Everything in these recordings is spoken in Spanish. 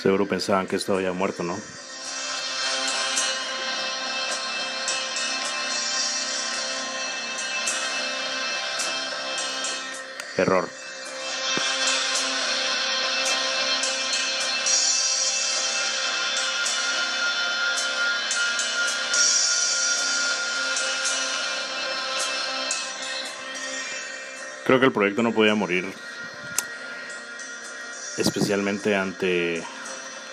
Seguro pensaban que esto había muerto, ¿no? Error. Creo que el proyecto no podía morir, especialmente ante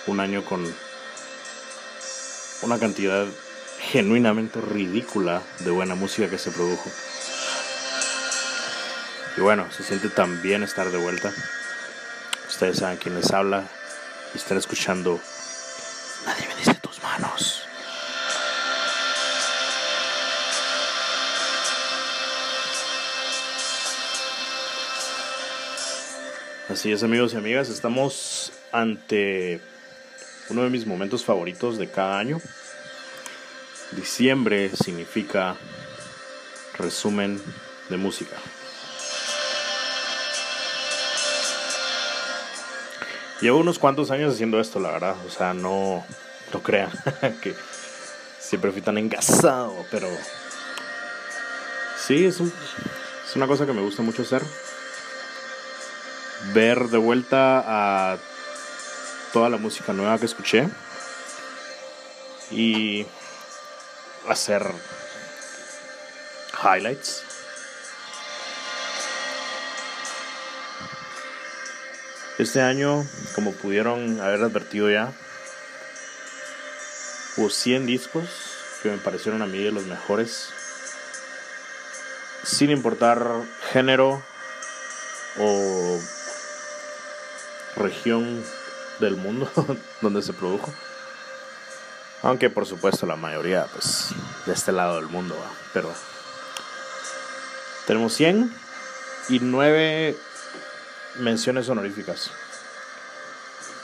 un año con una cantidad genuinamente ridícula de buena música que se produjo. Y bueno, se siente tan bien estar de vuelta. Ustedes saben quién les habla y están escuchando Nadie me dice tus manos. Así es amigos y amigas, estamos ante uno de mis momentos favoritos de cada año. Diciembre significa resumen de música. Llevo unos cuantos años haciendo esto, la verdad. O sea, no, no crean que siempre fui tan engasado, pero sí, es, es una cosa que me gusta mucho hacer ver de vuelta a toda la música nueva que escuché y hacer highlights. Este año, como pudieron haber advertido ya, hubo 100 discos que me parecieron a mí de los mejores, sin importar género o región del mundo donde se produjo. Aunque por supuesto la mayoría pues de este lado del mundo, pero tenemos 100 y 9 menciones honoríficas.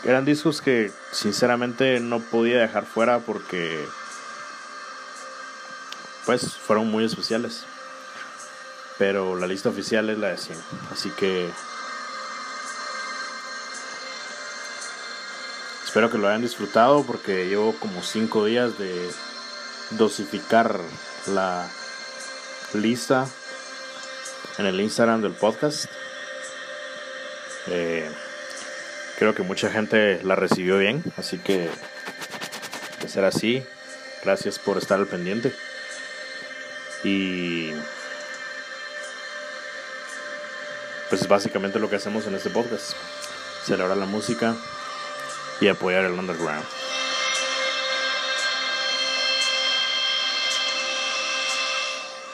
Eran discos que sinceramente no podía dejar fuera porque pues fueron muy especiales. Pero la lista oficial es la de 100, así que Espero que lo hayan disfrutado porque llevo como 5 días de dosificar la lista en el Instagram del podcast. Eh, creo que mucha gente la recibió bien, así que de ser así, gracias por estar al pendiente. Y pues básicamente lo que hacemos en este podcast. Celebrar la música, y apoyar el underground.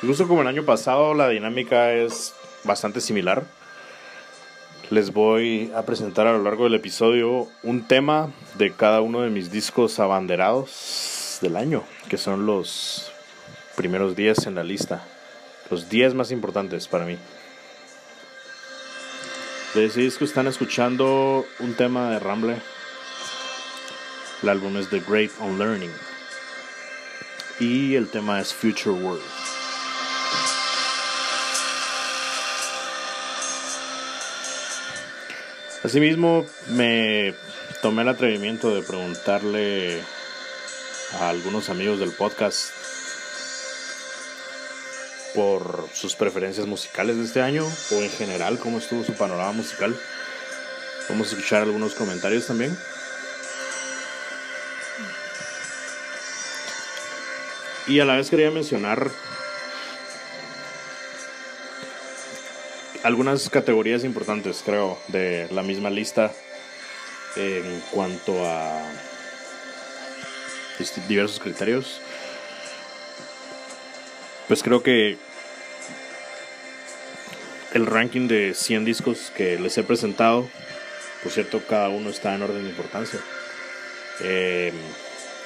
Justo como el año pasado, la dinámica es bastante similar. Les voy a presentar a lo largo del episodio un tema de cada uno de mis discos abanderados del año, que son los primeros 10 en la lista. Los 10 más importantes para mí. De ese disco están escuchando un tema de Ramble el álbum es The Great Unlearning. Y el tema es Future World. Asimismo, me tomé el atrevimiento de preguntarle a algunos amigos del podcast por sus preferencias musicales de este año o en general cómo estuvo su panorama musical. Vamos a escuchar algunos comentarios también. Y a la vez quería mencionar algunas categorías importantes, creo, de la misma lista en cuanto a diversos criterios. Pues creo que el ranking de 100 discos que les he presentado, por cierto, cada uno está en orden de importancia. Eh,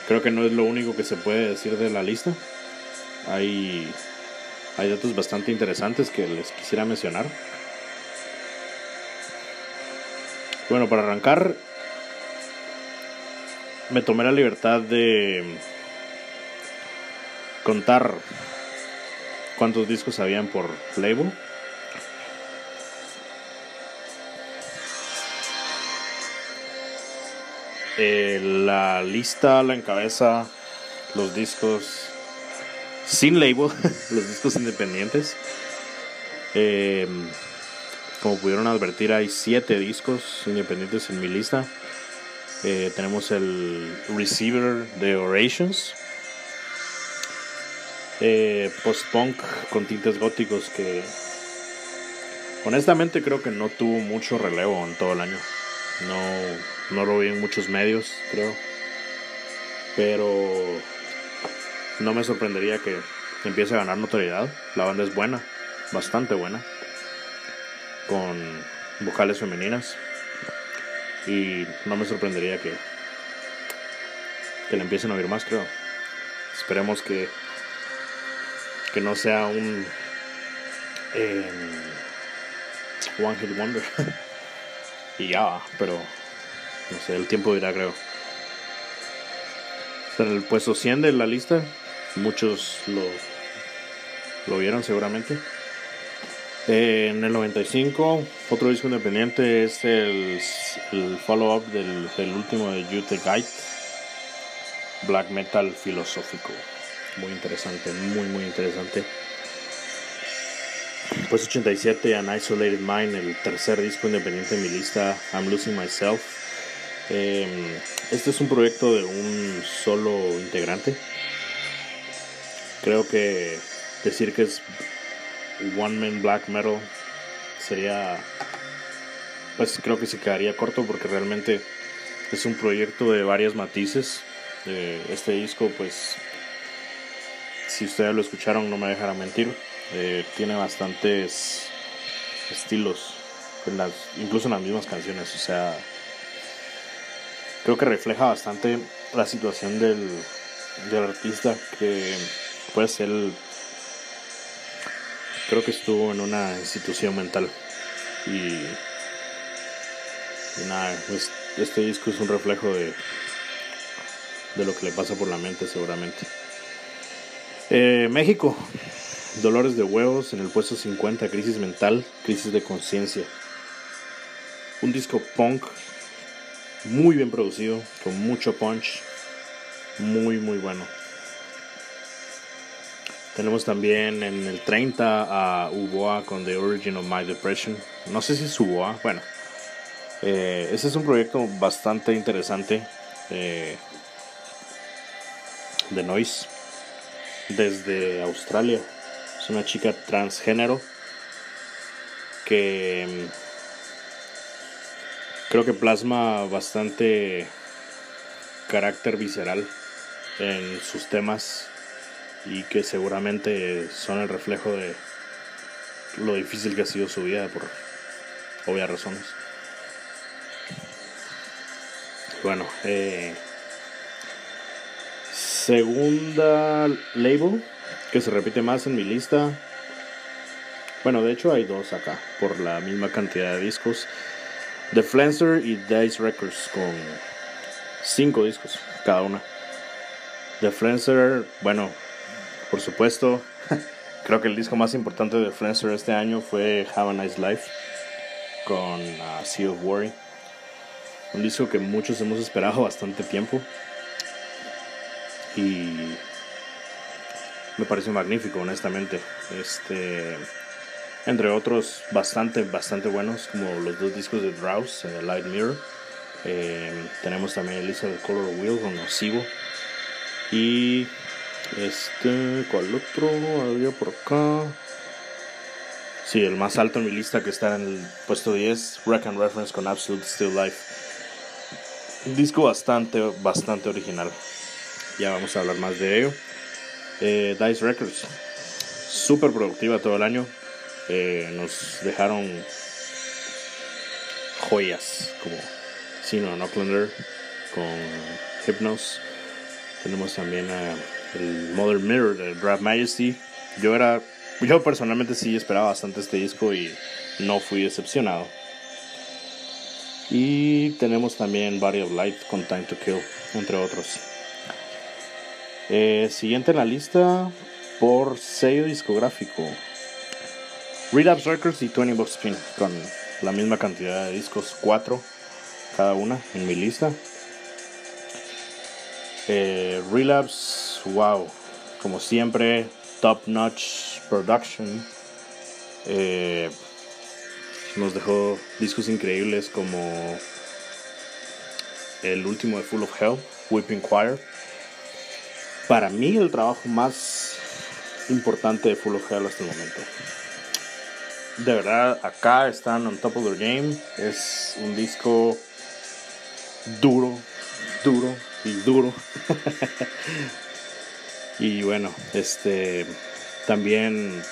Creo que no es lo único que se puede decir de la lista. Hay, hay datos bastante interesantes que les quisiera mencionar. Bueno, para arrancar, me tomé la libertad de contar cuántos discos habían por label. Eh, la lista la encabeza los discos sin label, los discos independientes. Eh, como pudieron advertir, hay siete discos independientes en mi lista. Eh, tenemos el Receiver de Orations. Eh, Post-punk con tintes góticos que honestamente creo que no tuvo mucho relevo en todo el año. No, no lo vi en muchos medios, creo. Pero no me sorprendería que empiece a ganar notoriedad. La banda es buena, bastante buena con vocales femeninas. Y no me sorprendería que, que le empiecen a oír más, creo. Esperemos que, que no sea un eh, One Hit Wonder. y ya, pero no sé, el tiempo dirá, creo. Está el puesto 100 de la lista. Muchos lo, lo vieron seguramente. Eh, en el 95, otro disco independiente es el, follow-up del, del, último de You Guide, Black Metal Filosófico. Muy interesante, muy, muy interesante. Pues 87, An Isolated Mind, el tercer disco independiente en mi lista, I'm Losing Myself. Eh, este es un proyecto de un solo integrante. Creo que decir que es One Man Black Metal sería pues creo que se quedaría corto porque realmente es un proyecto de varios matices este disco pues si ustedes lo escucharon no me dejarán mentir eh, tiene bastantes estilos en las, incluso en las mismas canciones o sea creo que refleja bastante la situación del, del artista que pues él creo que estuvo en una institución mental. Y, nada, pues, este disco es un reflejo de, de lo que le pasa por la mente seguramente. Eh, México, Dolores de Huevos en el puesto 50, Crisis Mental, Crisis de Conciencia. Un disco punk muy bien producido, con mucho punch, muy muy bueno. Tenemos también en el 30 a Uboa con The Origin of My Depression. No sé si es Uboa, bueno. Eh, este es un proyecto bastante interesante eh, de Noise desde Australia. Es una chica transgénero que mm, creo que plasma bastante carácter visceral en sus temas y que seguramente son el reflejo de lo difícil que ha sido su vida por obvias razones. Bueno, eh, segunda label que se repite más en mi lista. Bueno, de hecho hay dos acá por la misma cantidad de discos. The Flancer y Dice Records con cinco discos cada una. The Flancer, bueno, por supuesto, creo que el disco más importante de Flancer este año fue Have a Nice Life con uh, Sea of Worry. Un disco que muchos hemos esperado bastante tiempo. Y me pareció magnífico, honestamente. Este, entre otros, bastante, bastante buenos, como los dos discos de Drowse, eh, Light Mirror. Eh, tenemos también el de Color Wheel con Nocivo. Y este, ¿cuál otro había por acá? Sí, el más alto en mi lista que está en el puesto 10, Wreck and Reference con Absolute Still Life. Un disco bastante, bastante original. Ya vamos a hablar más de ello. Eh, Dice Records, súper productiva todo el año. Eh, nos dejaron joyas como Sino Knocklander con Hypnos. Tenemos también a el Mother Mirror de Draft Majesty. Yo era, yo personalmente sí esperaba bastante este disco y no fui decepcionado. Y tenemos también Body of Light con Time to Kill, entre otros. Eh, siguiente en la lista por sello discográfico. Relapse Records y 20 Box Spin con la misma cantidad de discos, 4 cada una en mi lista. Eh, Relapse, wow, como siempre, top notch production. Eh, nos dejó discos increíbles como el último de Full of Hell, Whipping Choir. Para mí el trabajo más importante de Full of Hell hasta el momento. De verdad, acá están on top of their game. Es un disco duro, duro y duro. y bueno, este también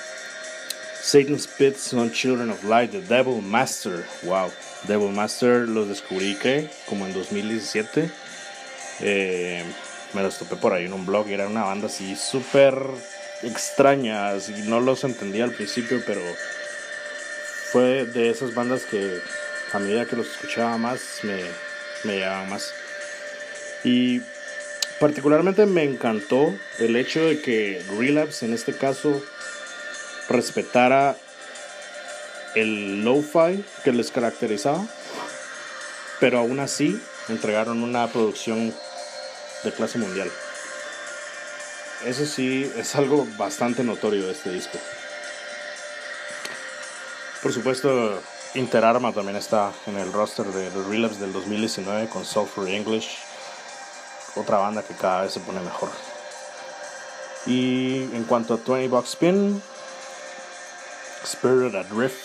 Satan Spits on Children of Light, The Devil Master. Wow, Devil Master los descubrí que como en 2017. Eh, me los topé por ahí en un blog era una banda así súper extraña. Así, no los entendía al principio, pero fue de esas bandas que a medida que los escuchaba más me, me llevaban más. Y particularmente me encantó el hecho de que Relapse en este caso respetara el lo-fi que les caracterizaba, pero aún así entregaron una producción de clase mundial. Eso sí es algo bastante notorio de este disco. Por supuesto, Interarma también está en el roster de The Relapse del 2019 con Sulfur English, otra banda que cada vez se pone mejor. Y en cuanto a 20 Box Spin, Spirit Adrift,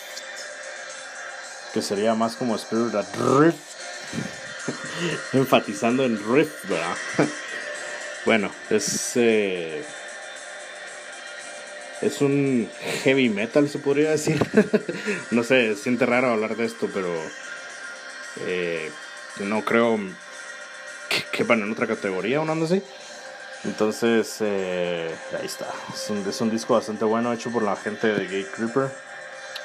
que sería más como Spirit Adrift, enfatizando en riff, ¿verdad? bueno, es eh, es un heavy metal, se podría decir. no sé, siente raro hablar de esto, pero eh, no creo que quepan en otra categoría, o así. Entonces, eh, ahí está. Es un, es un, disco bastante bueno, hecho por la gente de Gay Creeper.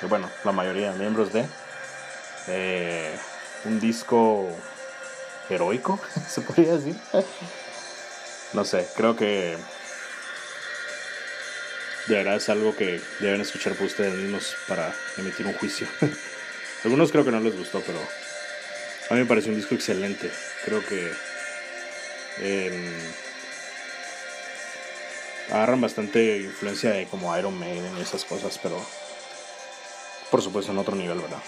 Bueno, la mayoría de miembros de. Un disco heroico, se podría decir. No sé, creo que de verdad es algo que deben escuchar por ustedes mismos para emitir un juicio. Algunos creo que no les gustó, pero a mí me pareció un disco excelente. Creo que eh, agarran bastante influencia de como Iron Maiden y esas cosas, pero por supuesto en otro nivel, ¿verdad?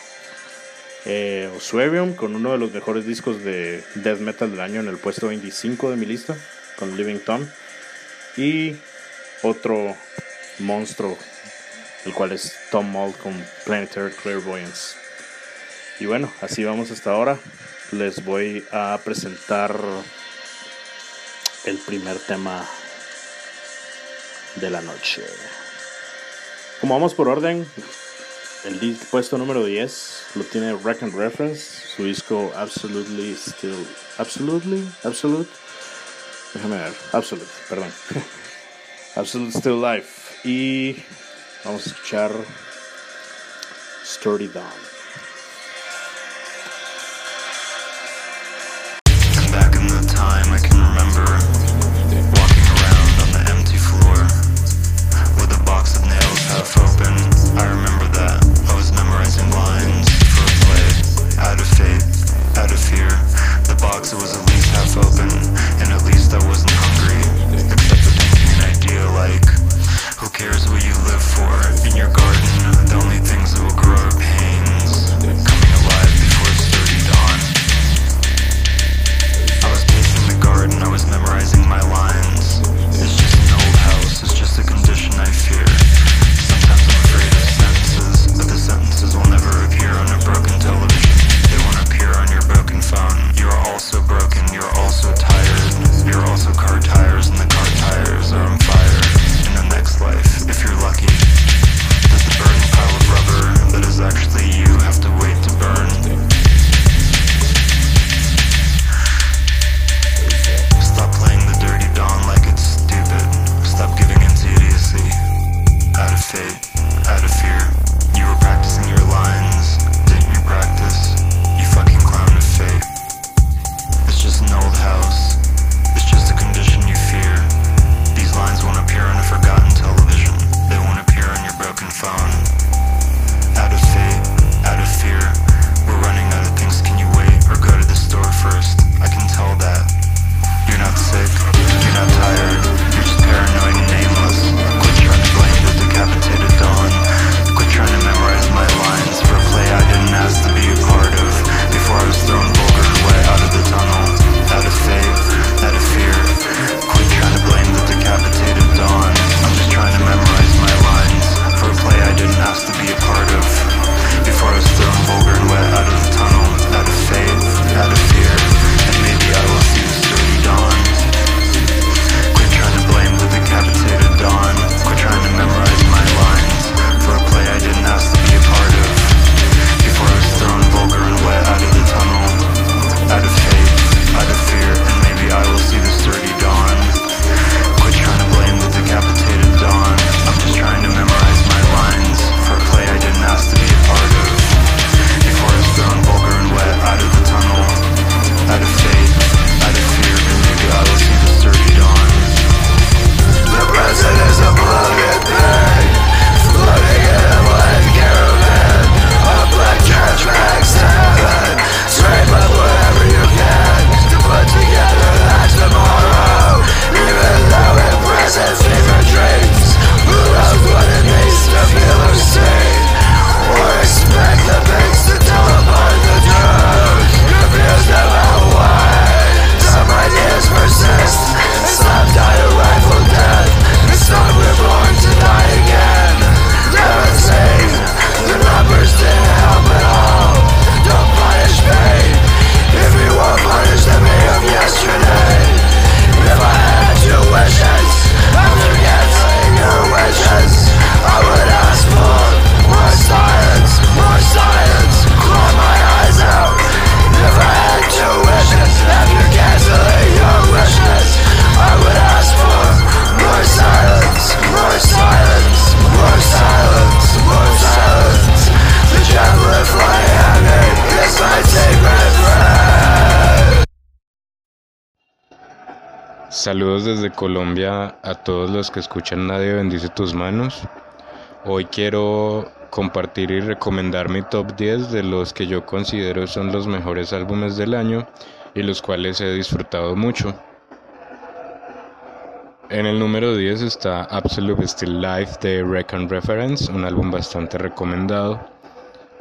Eh, con uno de los mejores discos de death metal del año en el puesto 25 de mi lista, con Living Tom. Y otro monstruo, el cual es Tom Mold con Planetary Clairvoyance. Y bueno, así vamos hasta ahora. Les voy a presentar el primer tema de la noche. Como vamos por orden, el puesto número 10 lo tiene Wreck and Reference, su disco Absolutely Still. Absolutely, Absolute. Déjame ver, Absolute, perdón. Absolute Still Life. Y vamos a escuchar Sturdy Dawn. Saludos desde Colombia a todos los que escuchan Nadie bendice tus manos. Hoy quiero compartir y recomendar mi top 10 de los que yo considero son los mejores álbumes del año y los cuales he disfrutado mucho. En el número 10 está Absolute Still Life de Recon Reference, un álbum bastante recomendado.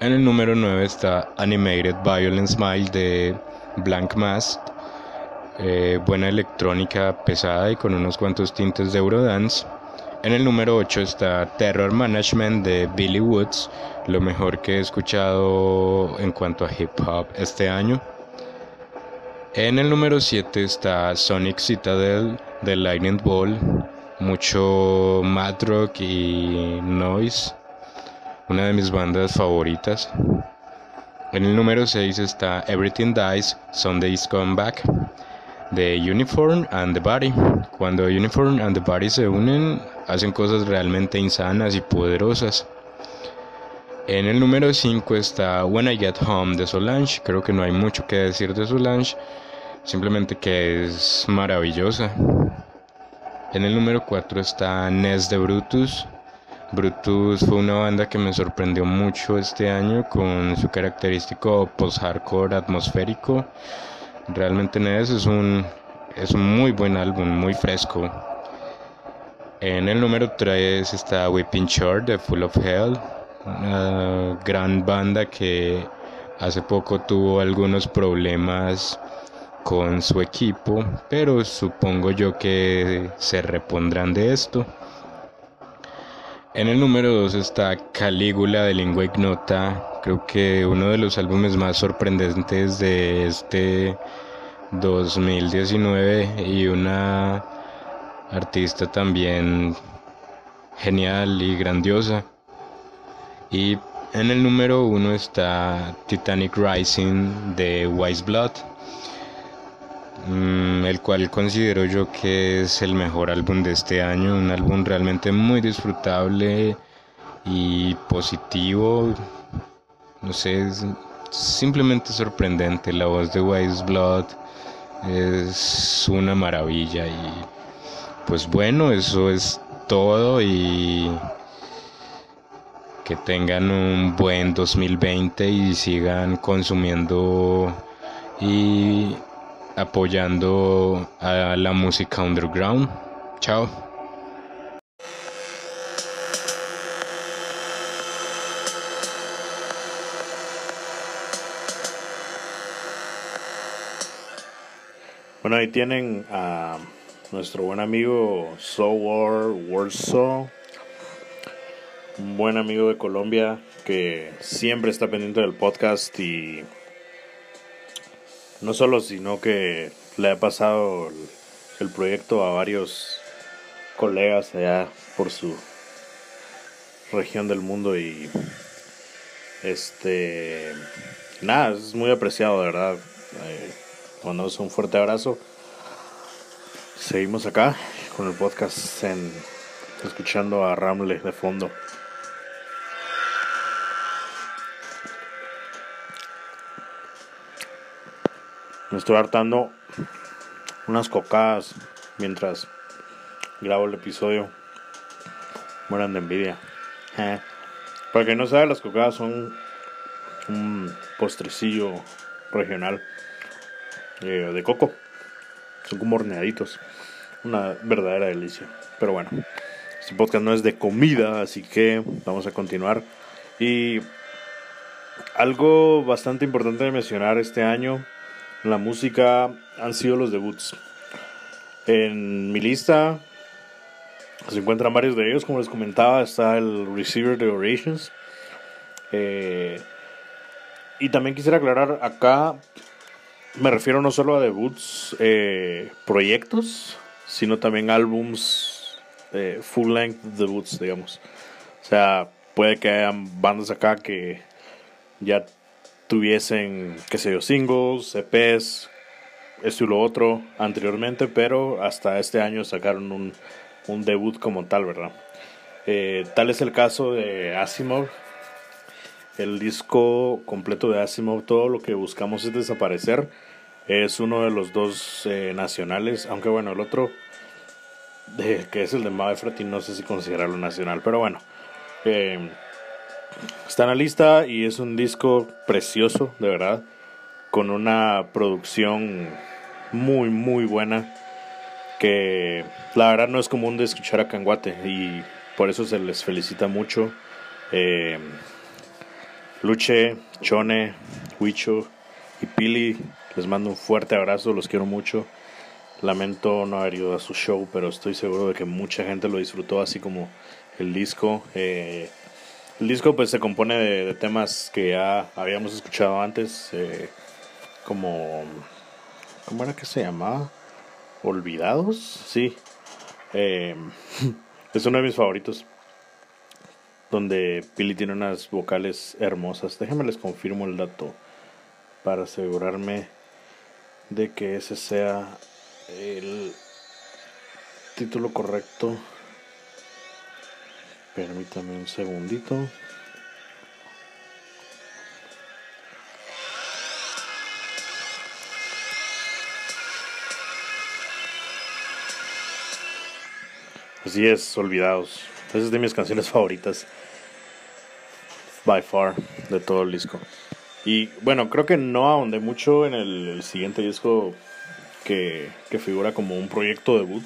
En el número 9 está Animated Violent Smile de Blank Mask, eh, buena electrónica pesada y con unos cuantos tintes de Eurodance. En el número 8 está Terror Management de Billy Woods, lo mejor que he escuchado en cuanto a hip hop este año. En el número 7 está Sonic Citadel de Lightning Ball, mucho mad rock y noise, una de mis bandas favoritas. En el número 6 está Everything Dies, Sunday's Comeback de Uniform and the Body. Cuando Uniform and the Body se unen, hacen cosas realmente insanas y poderosas. En el número 5 está When I Get Home de Solange. Creo que no hay mucho que decir de Solange, simplemente que es maravillosa. En el número 4 está Ness de Brutus. Brutus fue una banda que me sorprendió mucho este año con su característico post-hardcore atmosférico. Realmente Ness es un, es un muy buen álbum, muy fresco. En el número 3 está Whipping Short de Full of Hell, una gran banda que hace poco tuvo algunos problemas con su equipo, pero supongo yo que se repondrán de esto. En el número 2 está Calígula de Lingua Ignota, creo que uno de los álbumes más sorprendentes de este 2019 y una artista también genial y grandiosa. Y en el número uno está Titanic Rising de Wise Blood, el cual considero yo que es el mejor álbum de este año, un álbum realmente muy disfrutable y positivo, no sé, simplemente sorprendente, la voz de Wise Blood es una maravilla y pues bueno, eso es todo y que tengan un buen 2020 y sigan consumiendo y apoyando a la música underground. Chao. Bueno, ahí tienen a nuestro buen amigo So War Warsaw, un buen amigo de Colombia que siempre está pendiente del podcast y no solo, sino que le ha pasado el, proyecto a varios colegas allá por su región del mundo y este nada, es muy apreciado de verdad. Eh, mandamos un fuerte abrazo. Seguimos acá con el podcast en escuchando a Ramle de fondo. Me estoy hartando unas cocadas mientras grabo el episodio. Mueran de envidia. Eh. Para que no sabe, las cocadas son un postrecillo regional eh, de coco. Son como horneaditos. Una verdadera delicia. Pero bueno, este podcast no es de comida, así que vamos a continuar. Y algo bastante importante de mencionar este año la música han sido los debuts. En mi lista se encuentran varios de ellos, como les comentaba, está el Receiver de Orations. Eh, y también quisiera aclarar acá, me refiero no solo a debuts, eh, proyectos, sino también álbums eh, full length debuts, digamos. O sea, puede que hayan bandas acá que ya tuviesen, qué sé yo, singles, EPs, esto y lo otro anteriormente, pero hasta este año sacaron un, un debut como tal, ¿verdad? Eh, tal es el caso de Asimov. El disco completo de Asimov, todo lo que buscamos es desaparecer. Es uno de los dos eh, nacionales, aunque bueno, el otro, de, que es el de Mabe Frati, no sé si considerarlo nacional, pero bueno. Está en la lista y es un disco precioso, de verdad, con una producción muy, muy buena, que la verdad no es común de escuchar a Canguate y por eso se les felicita mucho. Eh, Luche, Chone, Huicho y Pili, les mando un fuerte abrazo, los quiero mucho. Lamento no haber ido a su show, pero estoy seguro de que mucha gente lo disfrutó, así como el disco. Eh, el disco pues se compone de, temas que ya habíamos escuchado antes, eh, como... ¿Cómo era que se llamaba? Olvidados, sí. Eh, es uno de mis favoritos. Donde Pili tiene unas vocales hermosas. Déjenme les confirmo el dato para asegurarme de que ese sea el título correcto. Permítame un segundito. Así es, Olvidados. Esa es de mis canciones favoritas. By far, de todo el disco. Y bueno, creo que no ahondé mucho en el, el siguiente disco que, que, figura como un proyecto debut.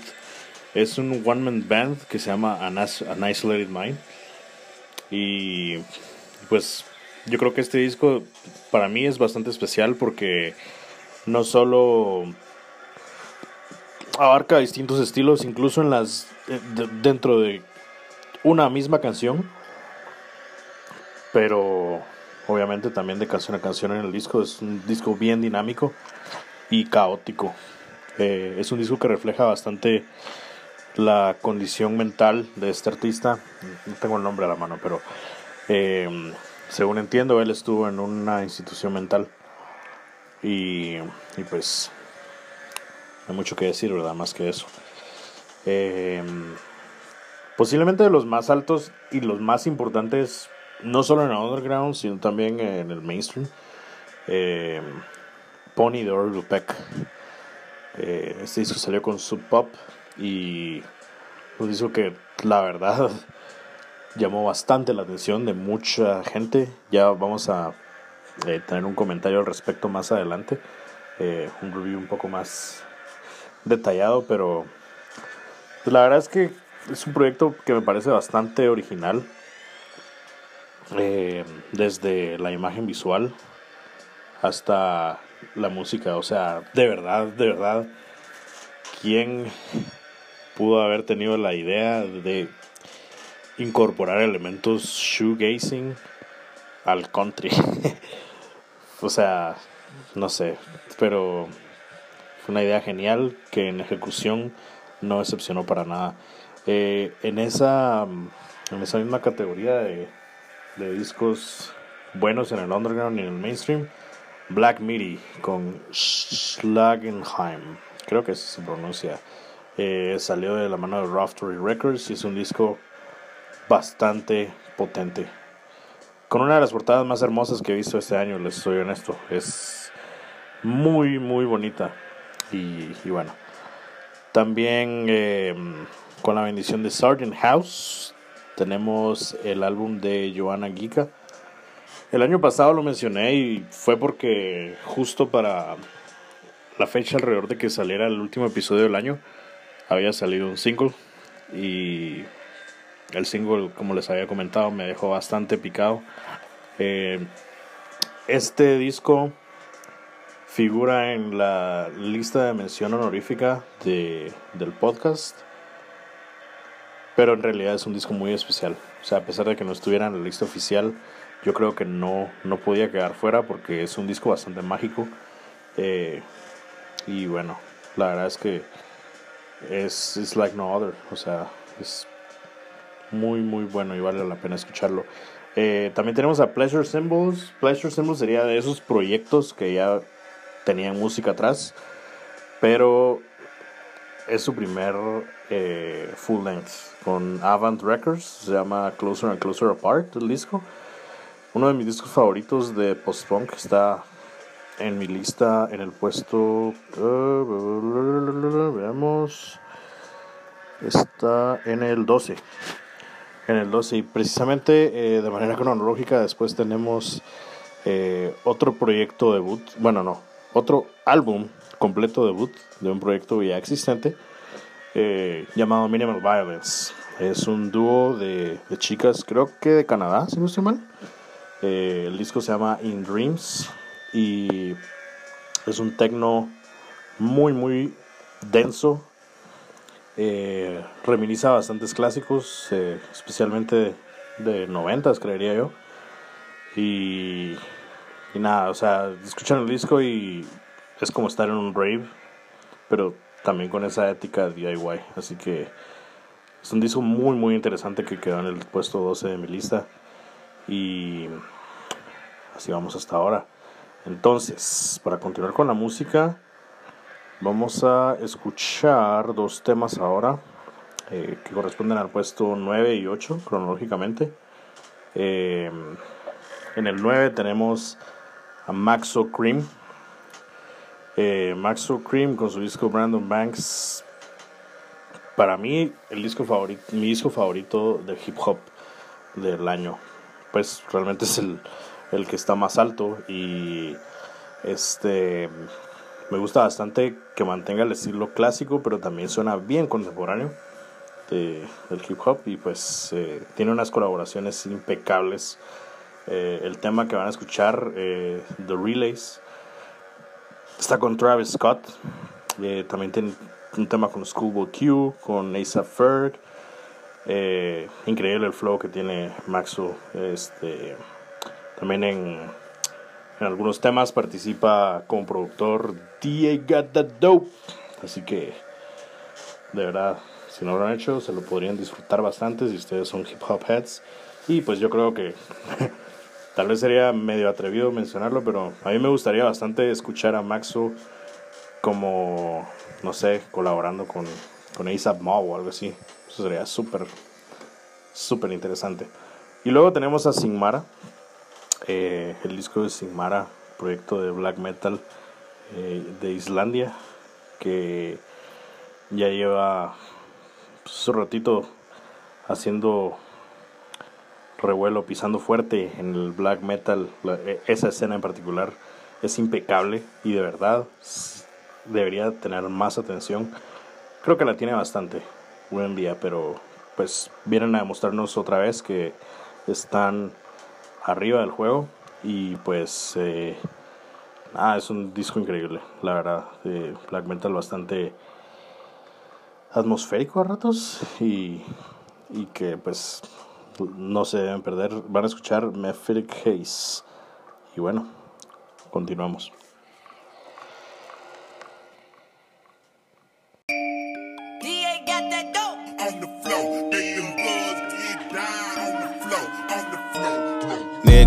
Es un one-man band que se llama An, Isolated Mind. Y pues yo creo que este disco para mí es bastante especial porque no solo abarca distintos estilos, incluso en las de, dentro de una misma canción, pero obviamente también de canción a canción en el disco es un disco bien dinámico y caótico. Eh, es un disco que refleja bastante la condición mental de este artista. No tengo el nombre a la mano, pero eh, según entiendo, él estuvo en una institución mental. Y, y pues hay mucho que decir, ¿verdad? Más que eso. Eh, posiblemente de los más altos y los más importantes, no solo en el underground, sino también en el mainstream. Eh, Pony de Orville Peck. Este disco salió con Sub Pop y un disco que la verdad llamó bastante la atención de mucha gente. Ya vamos a eh, tener un comentario al respecto más adelante. Eh, un review un poco más detallado, pero pues, la verdad es que es un proyecto que me parece bastante original. Eh, desde la imagen visual hasta la música, o sea, de verdad, de verdad, ¿quién pudo haber tenido la idea de incorporar elementos shoegazing al country? o sea, no sé, pero fue una idea genial que en ejecución no decepcionó para nada. Eh, en esa en esa misma categoría de, de discos buenos en el underground y en el mainstream, Black Midi con Schlagenheim, creo que se pronuncia. Eh, salió de la mano de Raftery Records y es un disco bastante potente. Con una de las portadas más hermosas que he visto este año, les soy honesto. Es muy, muy bonita. Y, bueno, también eh, con la bendición de Sargent House tenemos el álbum de Joanna Giga. El año pasado lo mencioné y fue porque justo para la fecha alrededor de que saliera el último episodio del año había salido un single y el single como les había comentado me dejó bastante picado. Eh, este disco figura en la lista de mención honorífica de, del podcast. Pero en realidad es un disco muy especial. O sea, a pesar de que no estuviera en la lista oficial, yo creo que no, no podía quedar fuera porque es un disco bastante mágico. Eh, y bueno, la verdad es que es, es like no other. O sea, es muy, muy bueno y vale la pena escucharlo. Eh, también tenemos a Pleasure Symbols. Pleasure Symbols sería de esos proyectos que ya tenían música atrás, pero es su primer eh, full length con Avant Records, se llama Closer and Closer Apart el disco. Uno de mis discos favoritos de post-punk está en mi lista en el puesto. veamos. Está en el 12. En el 12. Y precisamente eh, de manera cronológica, después tenemos eh, otro proyecto debut. Bueno, no. Otro álbum completo debut de un proyecto ya existente eh, llamado Minimal Violence. Es un dúo de, de, chicas, creo que de Canadá, si no estoy mal. Eh, el disco se llama In Dreams y es un techno muy, muy denso. Eh, reminiza bastantes clásicos, eh, especialmente de, noventas, creería yo. Y, y nada, o sea, escuchan el disco y es como estar en un rave, pero también con esa ética DIY. Así que es un disco muy, muy interesante que quedó en el puesto 12 de mi lista. Y así vamos hasta ahora. Entonces, para continuar con la música, vamos a escuchar dos temas ahora eh, que corresponden al puesto 9 y 8 cronológicamente. Eh, en el 9 tenemos a Maxo Cream. Eh, Maxo Cream con su disco Brandon Banks. Para mí, el disco favorito, mi disco favorito de hip hop del año. Pues realmente es el, el que está más alto y este me gusta bastante que mantenga el estilo clásico pero también suena bien contemporáneo de, del hip hop y pues eh, tiene unas colaboraciones impecables. Eh, el tema que van a escuchar eh, The Relays está con Travis Scott eh, también tiene un tema con Schoolboy Q con Asa Ferg increíble el flow que tiene Maxo este también en, algunos temas participa como productor DA Dope. Así que, de verdad, si no lo han hecho, se lo podrían disfrutar bastante si ustedes son hip hop heads. Y pues yo creo que tal vez sería medio atrevido mencionarlo, pero a mí me gustaría bastante escuchar a Maxo como, no sé, colaborando con, con ASAP Mob o algo así. Eso sería súper, súper interesante. Y luego tenemos a Sigmara, eh, el disco de Sigmara, proyecto de black metal eh, de Islandia, que ya lleva pues, su ratito haciendo revuelo, pisando fuerte en el black metal. E, esa escena en particular es impecable y de verdad debería tener más atención. Creo que la tiene bastante hoy en día, pero pues vienen a demostrarnos otra vez que están arriba del juego y pues eh, ah, es un disco increíble, la verdad, de black bastante atmosférico a ratos y, y que pues no se deben perder, van a escuchar Mephitic Haze y bueno, continuamos.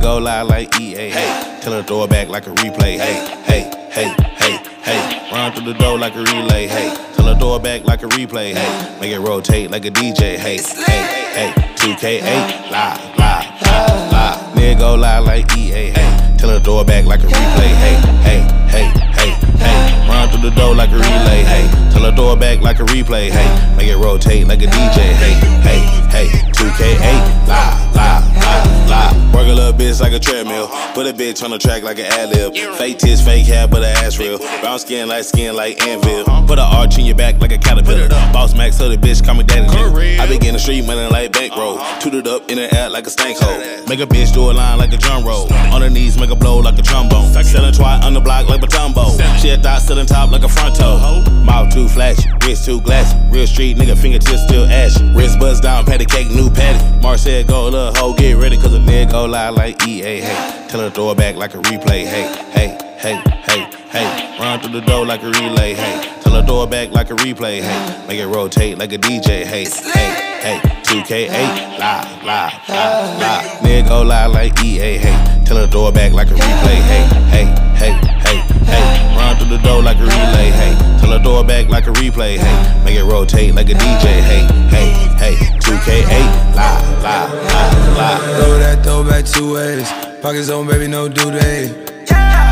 Go live like EA. Hey, tell her throw it back like a replay. Hey, hey, hey, hey, hey. Run through the door like a relay. Hey, tell her throw it back like a replay. Hey, make it rotate like a DJ. Hey, hey, hey. 2K8, live, live, live, live. Nigga go live like EA. Hey, tell her throw it back like a replay. Hey, hey, hey, hey, hey. Run through the door like a relay. Hey, tell her throw it back like a replay. Hey, make it rotate like a DJ. Hey, hey, hey. 2K8, live, live, live, live. Work a little bitch like a treadmill. Put a bitch on the track like an ad lib. Fake tits, fake hair, but her ass real. Brown skin, light skin like Anvil. Put a arch in your back like a caterpillar. Boss Max, so the bitch call me daddy. nigga. I be getting the street money like bankroll. Tooted up in the air like a stank hole. Make a bitch do a line like a drum roll. On her knees, make a blow like a trombone. Selling twat on the block like a Batumbo. She a thought selling top like a fronto. toe. Mouth too flashy, wrist too glassy. Real street nigga, fingertips still ashy. Wrist buzz down, patty cake, new patty. Marcel go, little hoe, get ready, cause a nigga go live like EA. Hey, tell her throw it back like a replay. Hey, hey, hey, hey, hey. Run through the door like a relay. Hey, tell her throw it back like a replay. Hey, make it rotate like a DJ. Hey, hey, hey. 2K8, live, live, live, live. Nigga go live like EA. Hey, tell her throw it back like a replay. Hey, hey, hey, hey, hey. Run through the door like a relay. Hey, tell throw it back like a replay. Hey, make it rotate like a DJ. Hey, hey, hey. 2K8, live, live, live, live. Throw that throw back two ways. Pockets on, baby, no due date.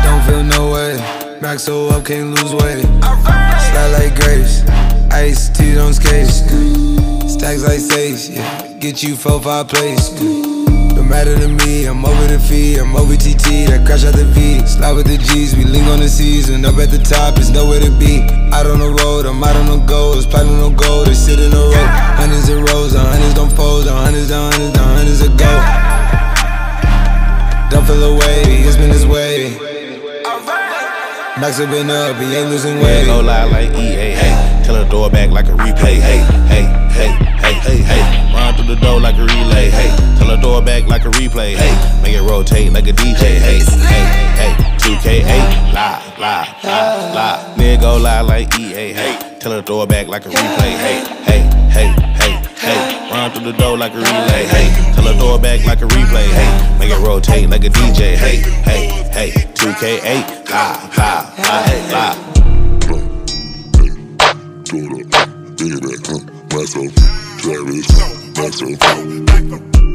don't feel no way. Max so up, can't lose weight. Slide like grapes, ice tea on skates. Stacks like sage, yeah. Get you four, five place. yeah. No matter to me, I'm over the fee, I'm over TT, that crash out the V. Slide with the G's, we link on the season. Up at the top, it's nowhere to be. Out on the road, I'm out on the goals. Platinum no gold, they sit in a row. Hundreds and rows, the hundreds don't fold, the hundreds, the hundreds, the hundreds a go. Don't feel away, it's been this way. Max have been up, he ain't losing Yeah, weight. go live like EA, hey. Tell throw it back like a replay, hey, hey, hey, hey, hey, hey. Run through the door like a relay, hey. Tell throw it back like a replay, hey. Make it rotate like a DJ, hey, hey, hey. 2K8, live, live, live, live. Nigga go live like EA, hey. Tell throw it back like a replay, hey, hey, hey, hey, hey. Run through the door like a relay, hey. Tell throw it back like a replay, hey. Make it rotate like a DJ, hey, hey, hey. 2K8, live, live, live, live. Throw it huh? Myself, Travis, myself. Saludos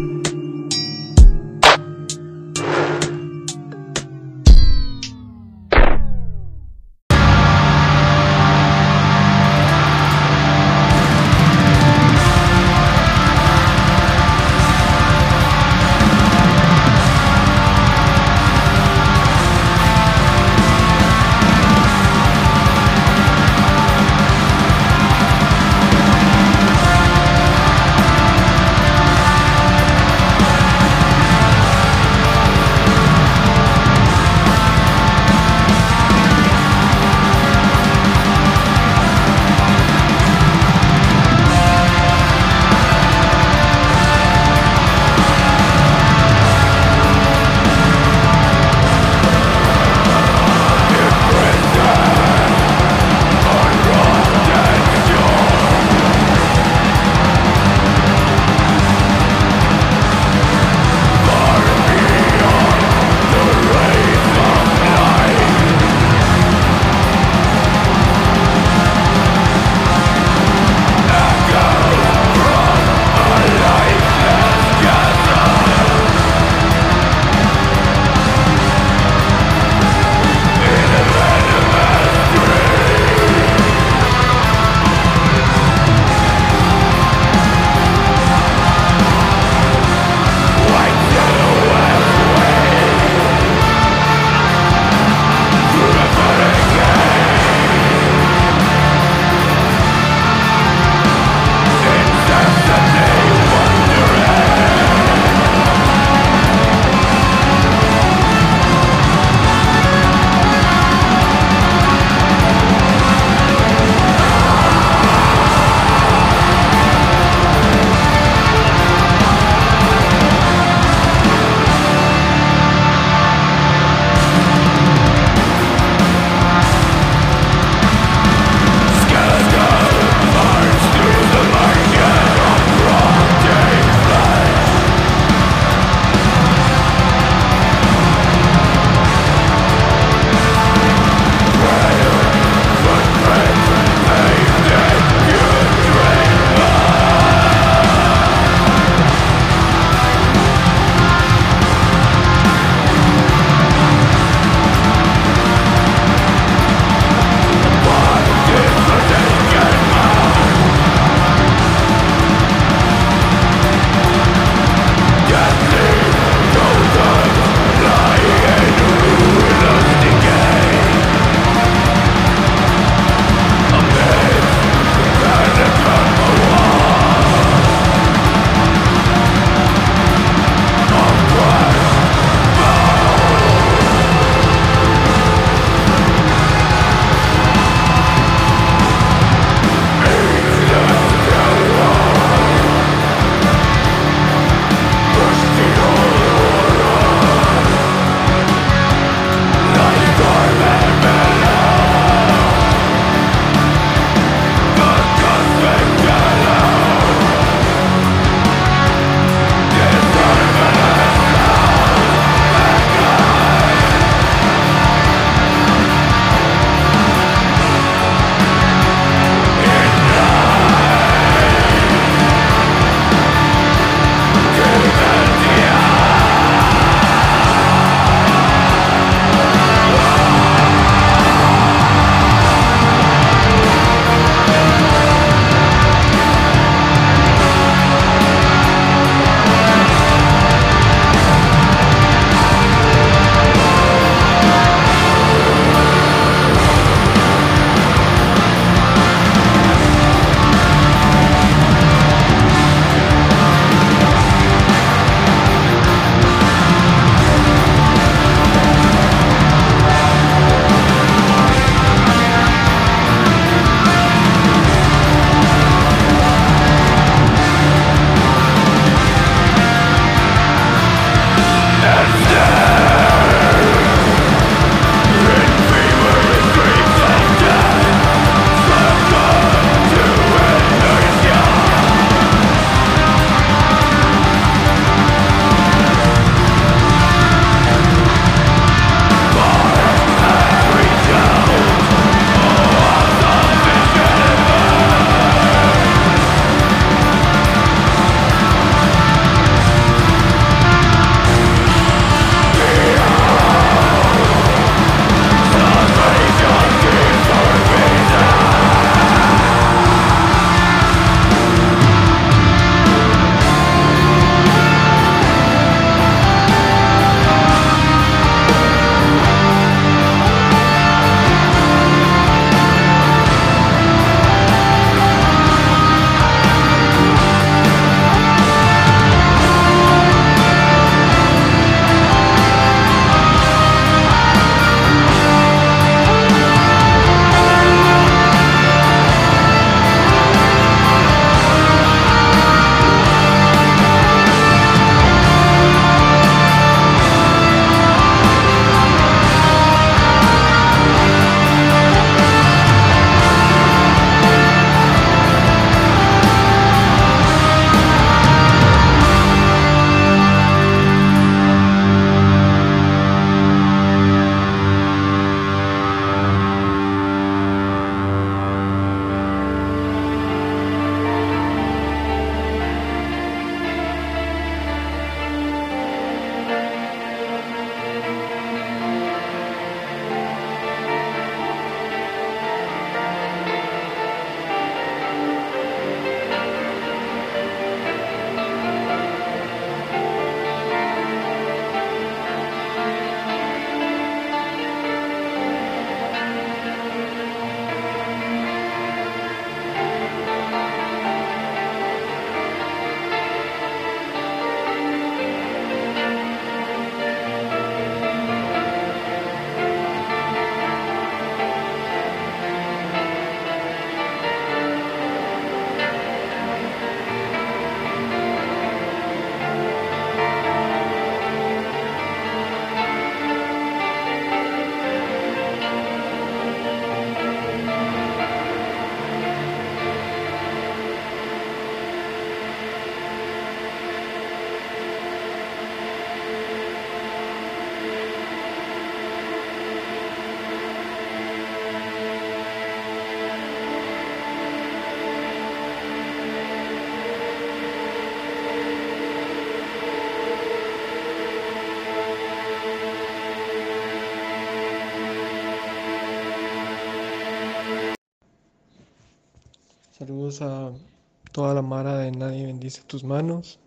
bendice tus manos.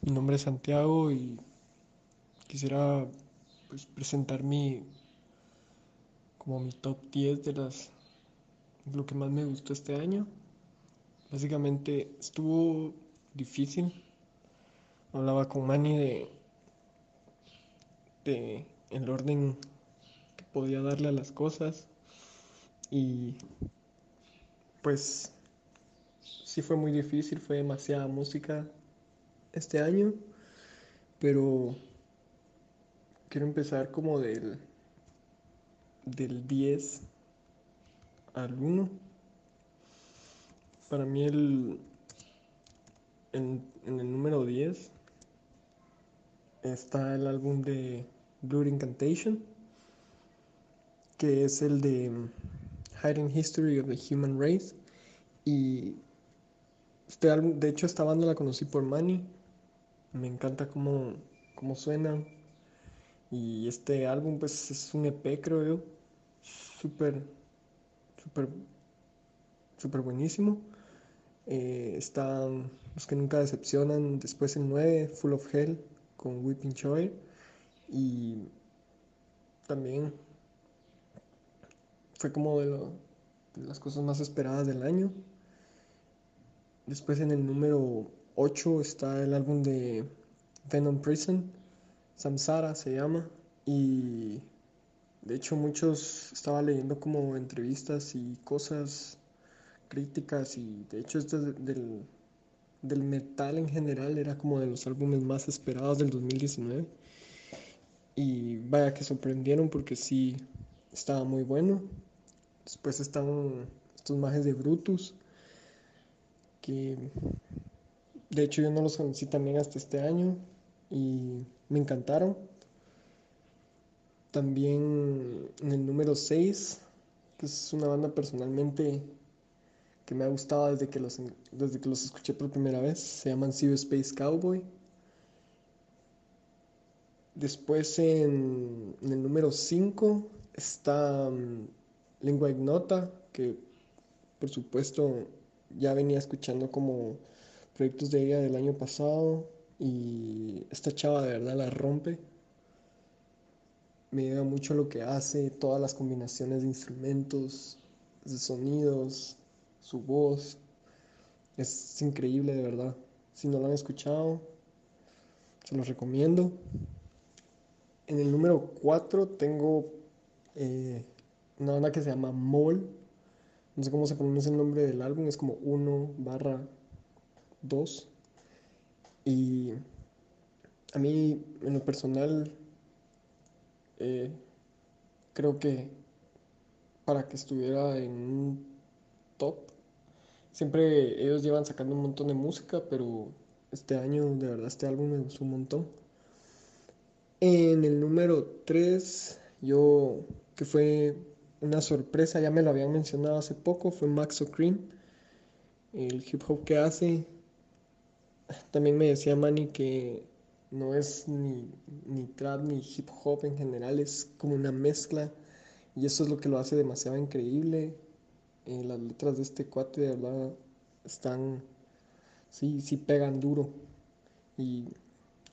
Mi nombre es Santiago y quisiera pues, presentar mi como mi top 10 de las lo que más me gustó este año. Básicamente estuvo difícil. Hablaba con Manny de de el orden que podía darle a las cosas y pues sí fue muy difícil, fue demasiada música este año, pero quiero empezar como del del 10 al 1. Para mí el en, el número 10 está el álbum de Blue Incantation, que es el de Hidden History of the Human Race. Y este álbum, de hecho, esta banda la conocí por Manny. Me encanta cómo, cómo suena. Y este álbum, pues, es un EP, creo yo. Súper, súper, súper buenísimo. Eh, están los que nunca decepcionan. Después el 9, Full of Hell, con Weeping Joy. Y también fue como de las cosas más esperadas del año. Después en el número 8 está el álbum de Venom Prison, Samsara se llama. Y de hecho muchos estaba leyendo como entrevistas y cosas críticas y de hecho este es de- del, del metal en general era como de los álbumes más esperados del 2019. Y vaya que sorprendieron porque sí estaba muy bueno. Después están estos majes de Brutus, que de hecho yo no los conocí también hasta este año y me encantaron. También en el número 6, que es una banda personalmente que me ha gustado desde que los, desde que los escuché por primera vez, se llaman Zero Space Cowboy. Después en, el número 5 está mm, Lingua Ignota, que por supuesto ya venía escuchando como proyectos de ella del año pasado y esta chava de verdad la rompe. Me llega mucho lo que hace, todas las combinaciones de instrumentos, de sonidos, su voz. Es increíble de verdad. Si no lo han escuchado, se los recomiendo. En el número 4 tengo eh, una banda que se llama Mol. No sé cómo se pronuncia el nombre del álbum, es como 1 barra 2. Y a mí, en lo personal, eh, creo que para que estuviera en un top, siempre ellos llevan sacando un montón de música, pero este año, de verdad, este álbum me gustó un montón. En el número 3, yo, que fue una sorpresa, ya me lo habían mencionado hace poco, fue Max O'Cream, el hip hop que hace. También me decía Manny que no es ni, ni trap ni hip hop en general, es como una mezcla y eso es lo que lo hace demasiado increíble. Eh, las letras de este cuate de verdad están, sí, sí pegan duro y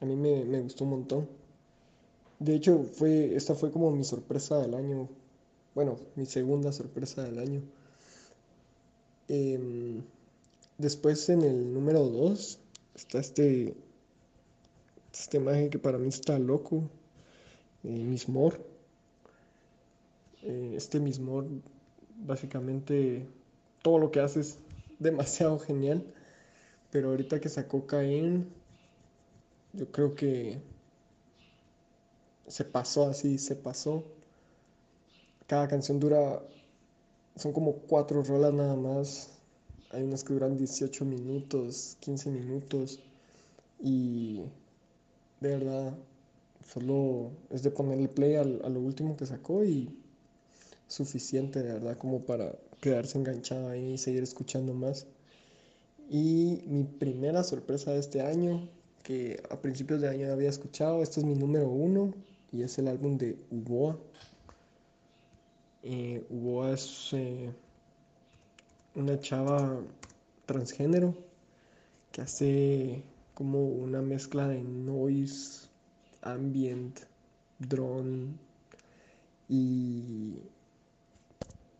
a mí me, me gustó un montón. De hecho, fue, esta fue como mi sorpresa del año. Bueno, mi segunda sorpresa del año. Em, después en el número 2 está este, este maje que para mí está loco, eh, Mismor. Eh, este Mismor, básicamente, todo lo que hace es demasiado genial. Pero ahorita que sacó Caen, yo creo que se pasó así, se pasó. Cada canción dura, son como cuatro rolas nada más. Hay unas que duran 18 minutos, 15 minutos. Y de verdad, solo es de ponerle play al- a lo último que sacó y suficiente, de verdad, como para quedarse enganchado ahí y seguir escuchando más. Y mi primera sorpresa de este año, que a principios de año había escuchado, este es mi número uno y es el álbum de Uboa. Eh, eh, una chava transgénero que hace como una mezcla de noise, ambient, drone y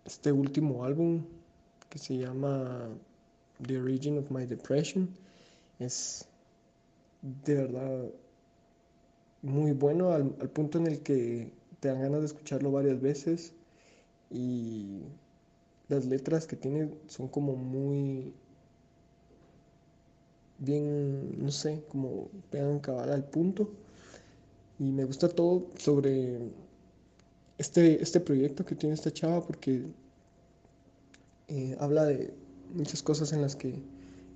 este último álbum que se llama The Origin of My Depression. Es de verdad muy bueno al, al punto en el que te dan ganas de escucharlo varias veces y las letras que tiene son como muy bien, no sé, como pegan cabal al punto. Y me gusta todo sobre este, este proyecto que tiene esta chava porque eh, habla de muchas cosas en las que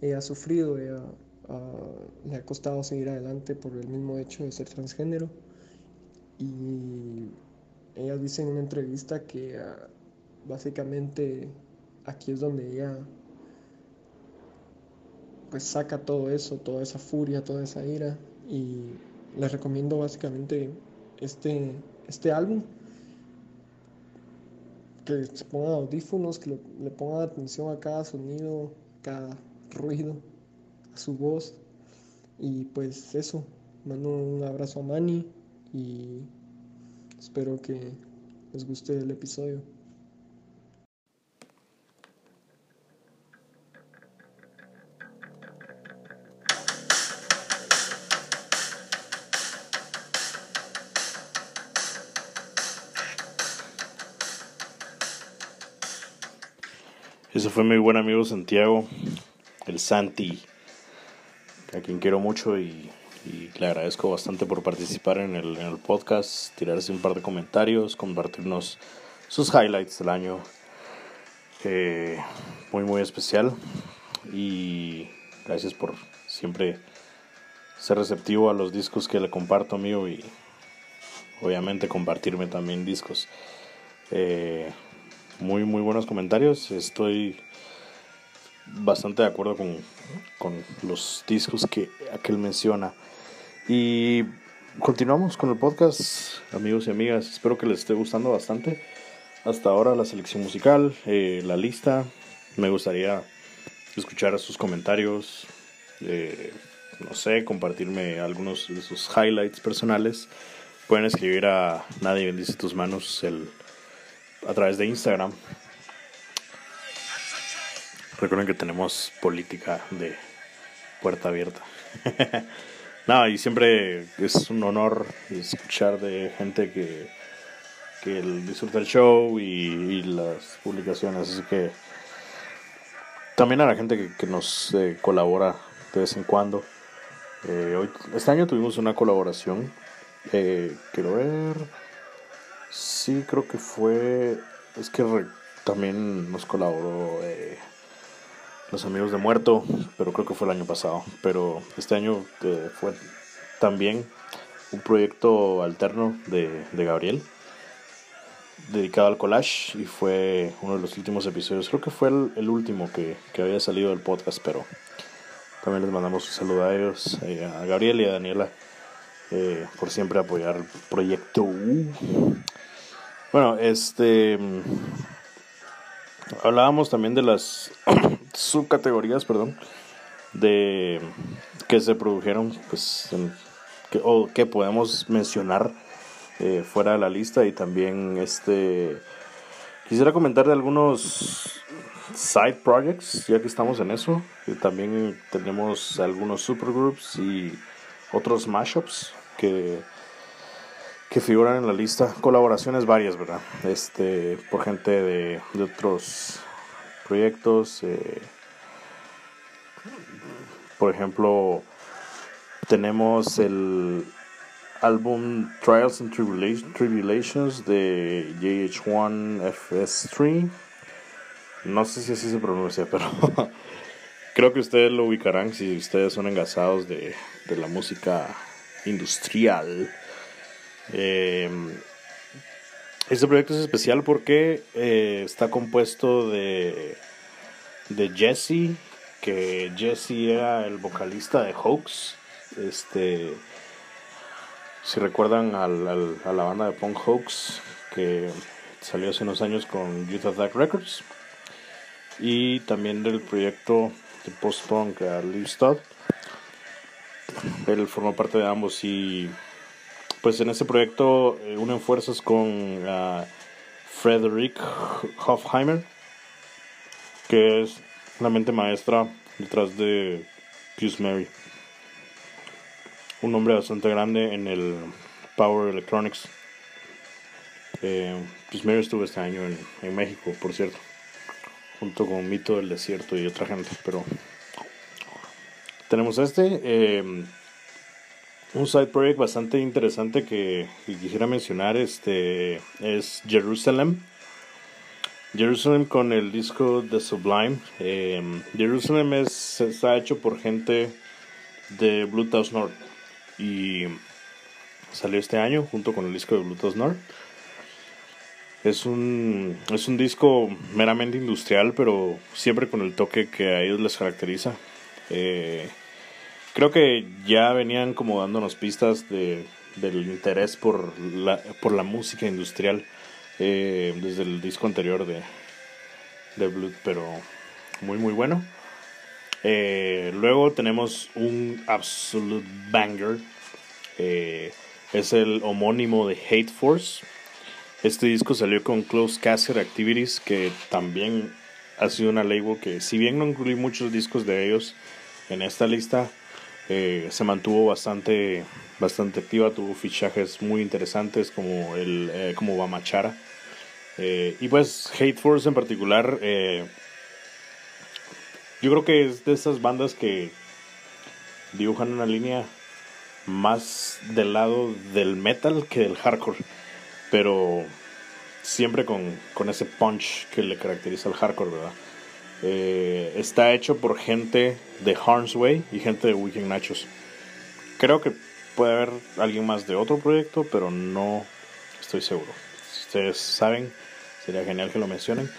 ella ha sufrido, ella le ha costado seguir adelante por el mismo hecho de ser transgénero. Y ella dice en una entrevista que ah, básicamente aquí es donde ella pues saca todo eso, toda esa furia, toda esa ira y les recomiendo básicamente este, este álbum. Que se pongan audífonos, que le, pongan atención a cada sonido, cada ruido, a su voz. Y pues eso, mando un abrazo a Manny y espero que les guste el episodio. Ese fue mi buen amigo Santiago, el Santi, a quien quiero mucho y, y le agradezco bastante por participar en el, podcast, tirarse un par de comentarios, compartirnos sus highlights del año. Eh, muy, muy especial. Y gracias por siempre ser receptivo a los discos que le comparto mío y obviamente compartirme también discos. Eh, muy, muy buenos comentarios. Estoy bastante de acuerdo con, con los discos que aquel menciona. Y continuamos con el podcast, amigos y amigas. Espero que les esté gustando bastante. Hasta ahora la selección musical, eh, la lista. Me gustaría escuchar sus comentarios. eh, no sé, compartirme algunos de sus highlights personales. Pueden escribir a Nadie bendice tus manos el, a través de Instagram. Recuerden que tenemos política de puerta abierta. Nada, y siempre es un honor escuchar de gente que, que disfruta el show y, las publicaciones. Así que también a la gente que, que nos eh, colabora de vez en cuando. Eh, hoy, este año tuvimos una colaboración. Eh, quiero ver. Sí, creo que fue. Es que también nos colaboró eh, los amigos de Muerto, pero creo que fue el año pasado. Pero este año eh, fue también un proyecto alterno de, de Gabriel, dedicado al collage, y fue uno de los últimos episodios. Creo que fue el, último que, que había salido del podcast, pero también les mandamos un saludo a ellos, eh, a Gabriel y a Daniela, eh, por siempre apoyar el proyecto. Bueno, este. mm, Hablábamos también de las subcategorías, perdón, de que se produjeron, pues, o que podemos mencionar eh, fuera de la lista. Y también este quisiera comentar de algunos side projects ya que estamos en eso. Y también tenemos algunos supergroups y otros mashups que que figuran en la lista. Colaboraciones varias verdad este por gente de, de otros proyectos eh, por ejemplo tenemos el álbum Trials and Tribula- Tribulations de JH1FS3 no sé si así se pronuncia pero creo que ustedes lo ubicarán si ustedes son engasados de, de la música industrial. Eh, este proyecto es especial porque eh, está compuesto de, de Jesse, que Jesse era el vocalista de Hoax. Este, si recuerdan a la banda de punk Hoax, que salió hace unos años con Youth Attack Records. Y también del proyecto de post-punk a Liv Stud. Él formó parte de ambos y pues en este proyecto eh, unen fuerzas con ah, Frederick Hofheimer, que es la mente maestra detrás de Fuse Mary. Un nombre bastante grande en el Power Electronics. Eh, Fuse Mary estuvo este año en, en México, por cierto, junto con Mito del Desierto y otra gente, pero tenemos este. eh, un side project bastante interesante que, quisiera mencionar este es Jerusalem. Jerusalem con el disco The Sublime. Eh, Jerusalem es, está hecho por gente de Bluetooth North y salió este año junto con el disco de Bluetooth North. Es un, es un disco meramente industrial, pero siempre con el toque que a ellos les caracteriza. Eh, creo que ya venían como dándonos pistas de, del interés por la, por la música industrial eh, desde el disco anterior de, de Blood, pero muy muy bueno. Eh, luego tenemos un absolute banger. eh, es el homónimo de Hate Force. Este disco salió con Close Cassette Activities, que también ha sido una label que, si bien no incluí muchos discos de ellos en esta lista, eh, se mantuvo bastante, bastante activa, tuvo fichajes muy interesantes como, el, eh, como Bamachara. Eh, y pues Hate Force en particular, eh, yo creo que es de esas bandas que dibujan una línea más del lado del metal que del hardcore, pero siempre con, con ese punch que le caracteriza al hardcore, ¿verdad? Eh, está hecho por gente de Harm's Way y gente de Weekend Nachos. Creo que puede haber alguien más de otro proyecto, pero no estoy seguro. Si ustedes saben, sería genial que lo mencionen.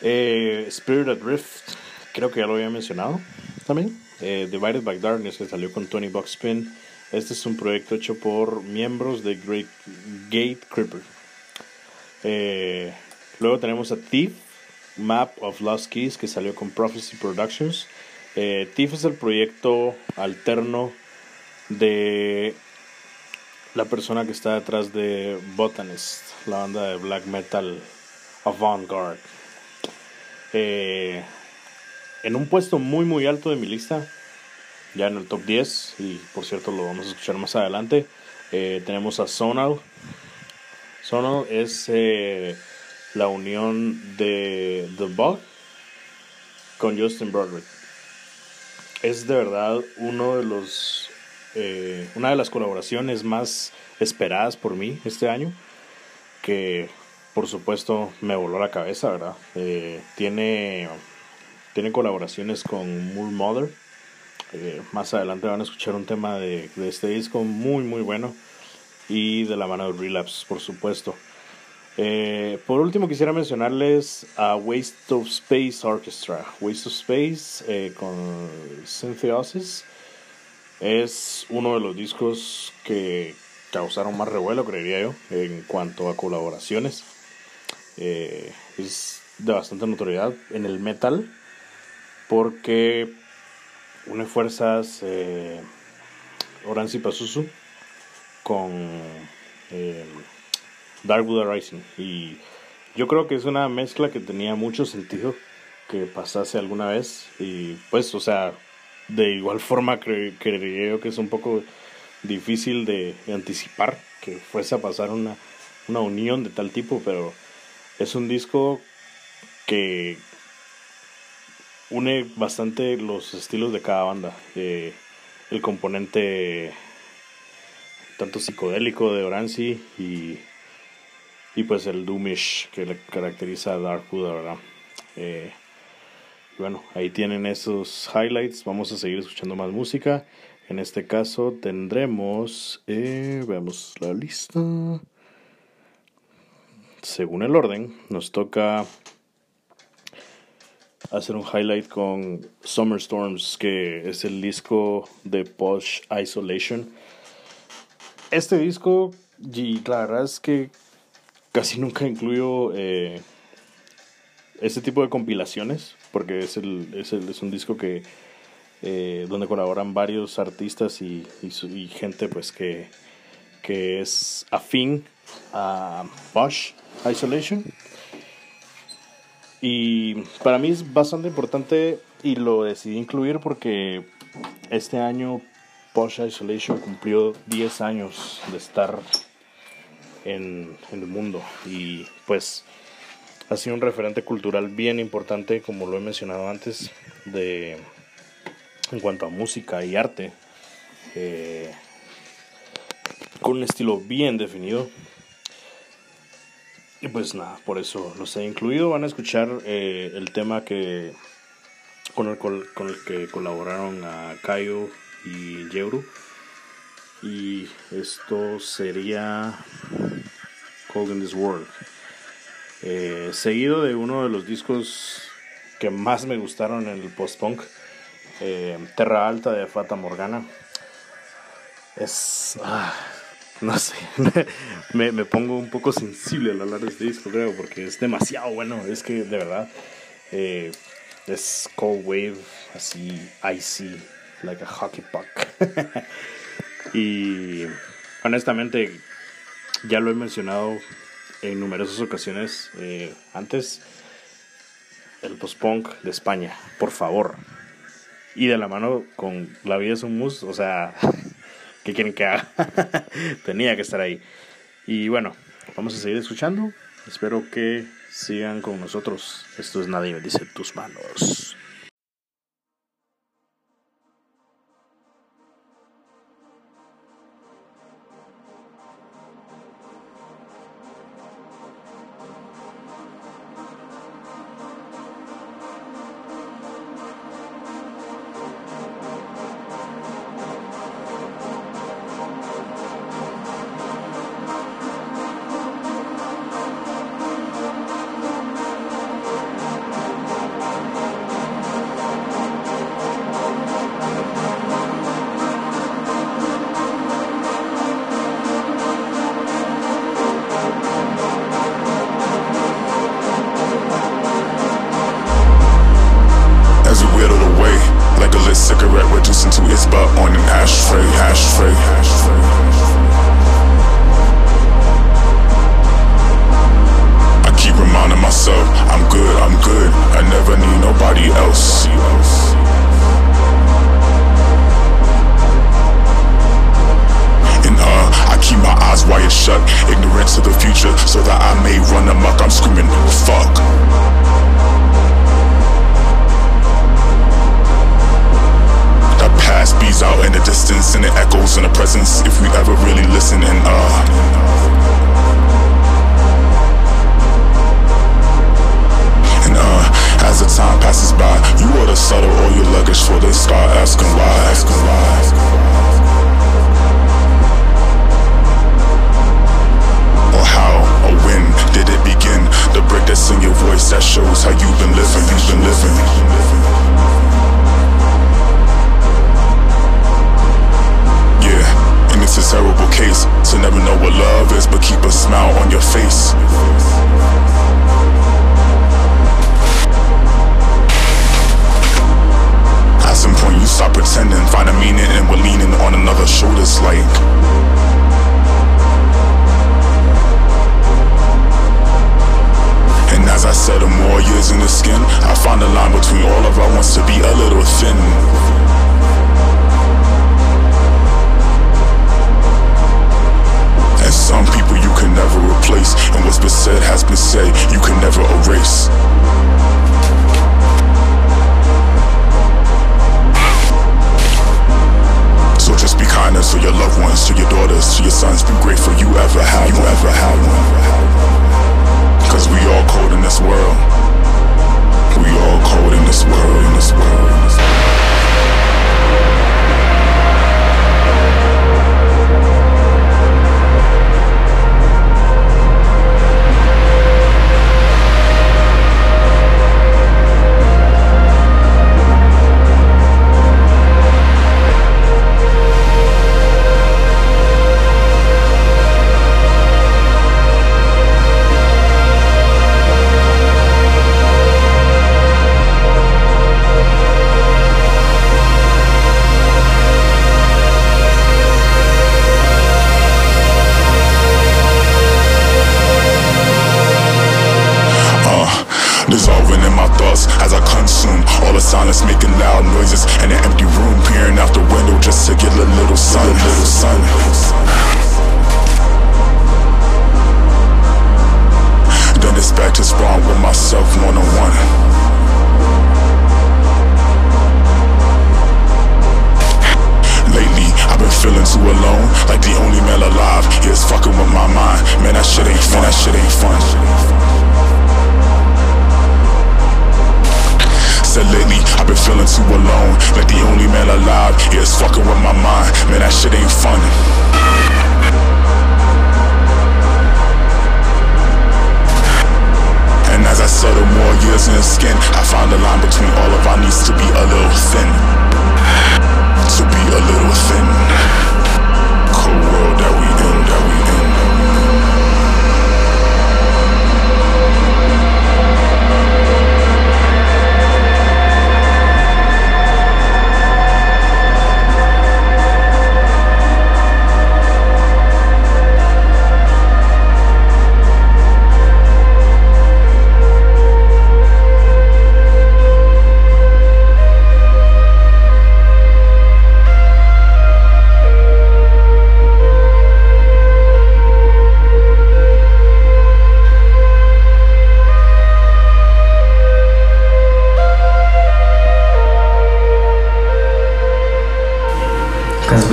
Eh, Spirit Adrift, creo que ya lo había mencionado también. Eh, Divided by Darkness, que salió con Tony Buckspin. Este es un proyecto hecho por miembros de Great Gate Creeper. Eh, luego tenemos a Thief, Map of Lost Keys, que salió con Prophecy Productions. Eh, es el proyecto alterno de la persona que está detrás de Botanist, la banda de black metal avant-garde. Eh, en un puesto muy muy alto de mi lista, ya en el top 10, y por cierto lo vamos a escuchar más adelante, eh, tenemos a Sonal. Sonal es eh, la unión de The Bug con Justin Broderick. Es de verdad uno de los eh, una de las colaboraciones más esperadas por mí este año, que por supuesto me voló la cabeza, ¿verdad? Eh, tiene, tiene colaboraciones con Moon Mother. Eh, más adelante van a escuchar un tema de, de este disco muy muy bueno y de la mano de Relapse, por supuesto. Eh, por último quisiera mencionarles a Waste of Space Orchestra. Waste of Space eh, con Synthiosis es uno de los discos que causaron más revuelo, creería yo, en cuanto a colaboraciones. Eh, es de bastante notoriedad en el metal porque une fuerzas eh, Oranzi Pazuzu con Darkwood Rising y yo creo que es una mezcla que tenía mucho sentido que pasase alguna vez. Y pues o sea de igual forma cre creería yo que es un poco difícil de, anticipar que fuese a pasar una, una unión de tal tipo pero es un disco que une bastante los estilos de cada banda. Eh, el componente tanto psicodélico de Oranzi y, y pues el doomish que le caracteriza a Darkwood, ¿verdad? Eh, bueno, ahí tienen esos highlights. Vamos a seguir escuchando más música. En este caso tendremos, eh, veamos la lista. Según el orden, nos toca hacer un highlight con Summer Storms, que es el disco de Posh Isolation. Este disco, y la verdad es que casi nunca incluyo eh, este tipo de compilaciones, porque es, el, es, el- es un disco que eh, donde colaboran varios artistas y, y gente pues que, que es afín a Bosch Isolation. Y para mí es bastante importante y lo decidí incluir porque este año Bosch Isolation cumplió 10 años de estar en, el mundo. Y pues ha sido un referente cultural bien importante como lo he mencionado antes de en cuanto a música y arte eh, con un estilo bien definido. Y pues nada por eso los he incluido. Van a escuchar eh, el tema que con el, con el que colaboraron a Kaio y Yeuru y esto sería Cold in This World eh, seguido de uno de los discos que más me gustaron en el post-punk, eh, Terra Alta de Fata Morgana. Es. ah, no sé, me, me pongo un poco sensible al hablar de este disco, creo, porque es demasiado bueno. Es que de verdad eh, es cold wave, así icy, like a hockey puck. y honestamente, ya lo he mencionado en numerosas ocasiones eh, antes. El post-punk de España, por favor. Y de la mano con La vida es un mus, o sea, ¿qué quieren que haga? Tenía que estar ahí. Y bueno, vamos a seguir escuchando. Espero que sigan con nosotros. Esto es Nadie bendice tus manos.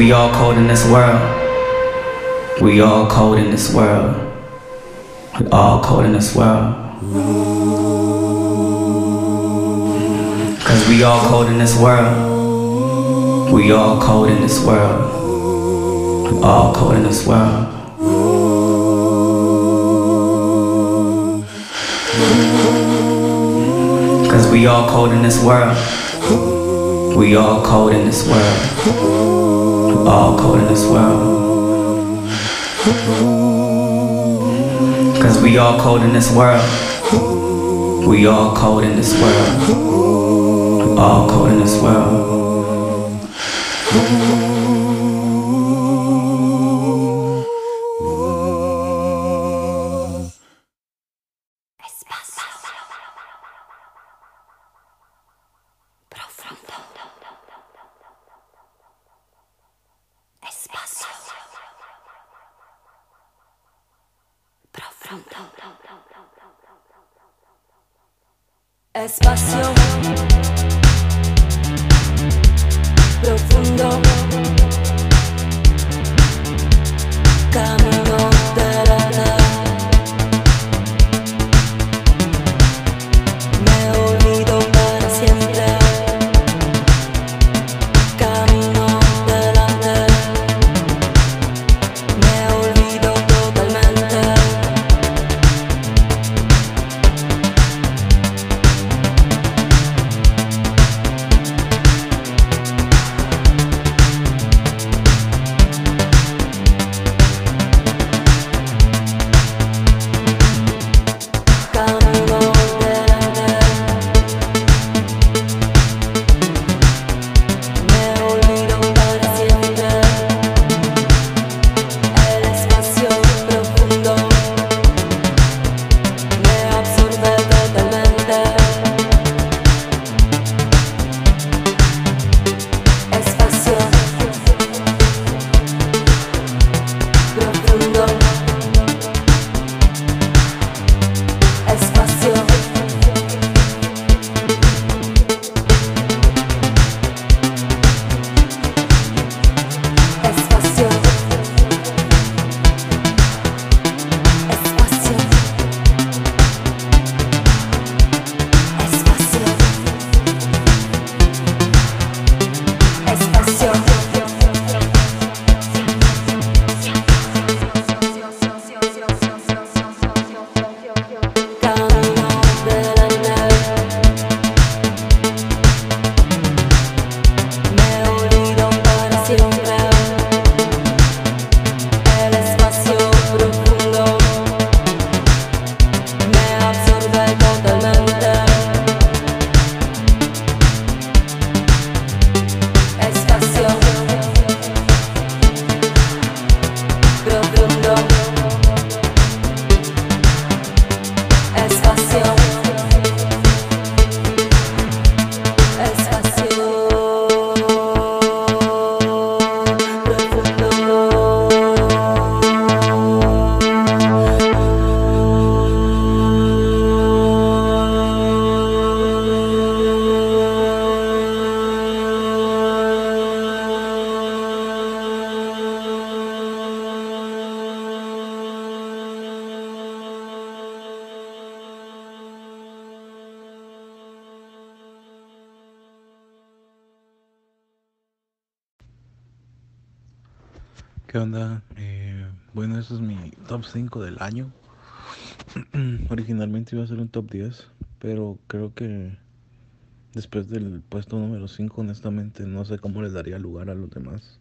We all cold in this world. We all cold in this world. We all cold in this world. Cause we all cold in this world. We all cold in this world. We all cold in this world. Cause we all cold in this world. We all cold in this world. All cold in this world. Cause we all cold in this world. We all cold in this world. All cold in this world. Bueno, este es mi top 5 del año. Originalmente iba a ser un top 10, pero creo que después del puesto número 5, honestamente, no sé cómo les daría lugar a los demás.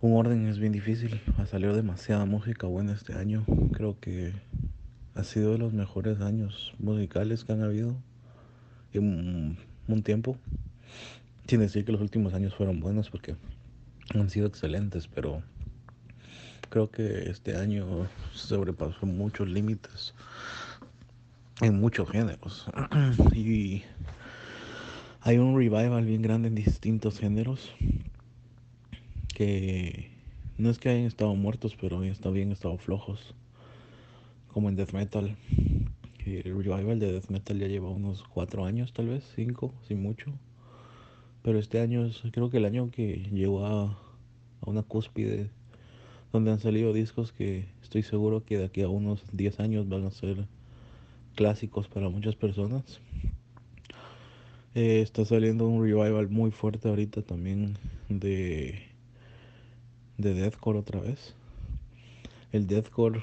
Un orden es bien difícil, ha salido demasiada música buena este año. Creo que ha sido de los mejores años musicales que han habido en un tiempo. Sin decir que los últimos años fueron buenos porque han sido excelentes, pero creo que este año sobrepasó muchos límites en muchos géneros. y hay un revival bien grande en distintos géneros que no es que hayan estado muertos, pero han bien estado flojos. Como en death metal. El revival de death metal ya lleva unos cuatro años, tal vez, cinco, sin mucho. Pero este año es creo que el año que llegó a, a una cúspide donde han salido discos que estoy seguro que de aquí a unos 10 años van a ser clásicos para muchas personas. Eh, está saliendo un revival muy fuerte ahorita también de, de deathcore otra vez. El deathcore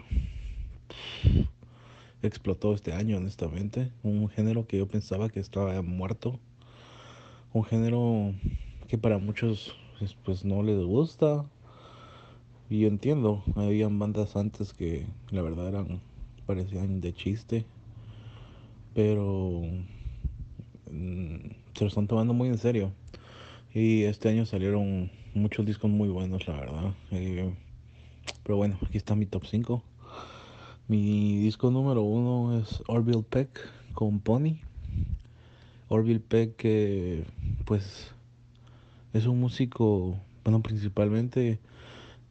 explotó este año, honestamente. Un género que yo pensaba que estaba muerto. Un género que para muchos pues, no les gusta. Y yo entiendo, habían bandas antes que la verdad eran parecían de chiste, pero mm, se lo están tomando muy en serio. Y este año salieron muchos discos muy buenos, la verdad. Eh, pero bueno, aquí está mi top 5. Mi disco número uno es Orville Peck con Pony. Orville Peck, pues es un músico, bueno, principalmente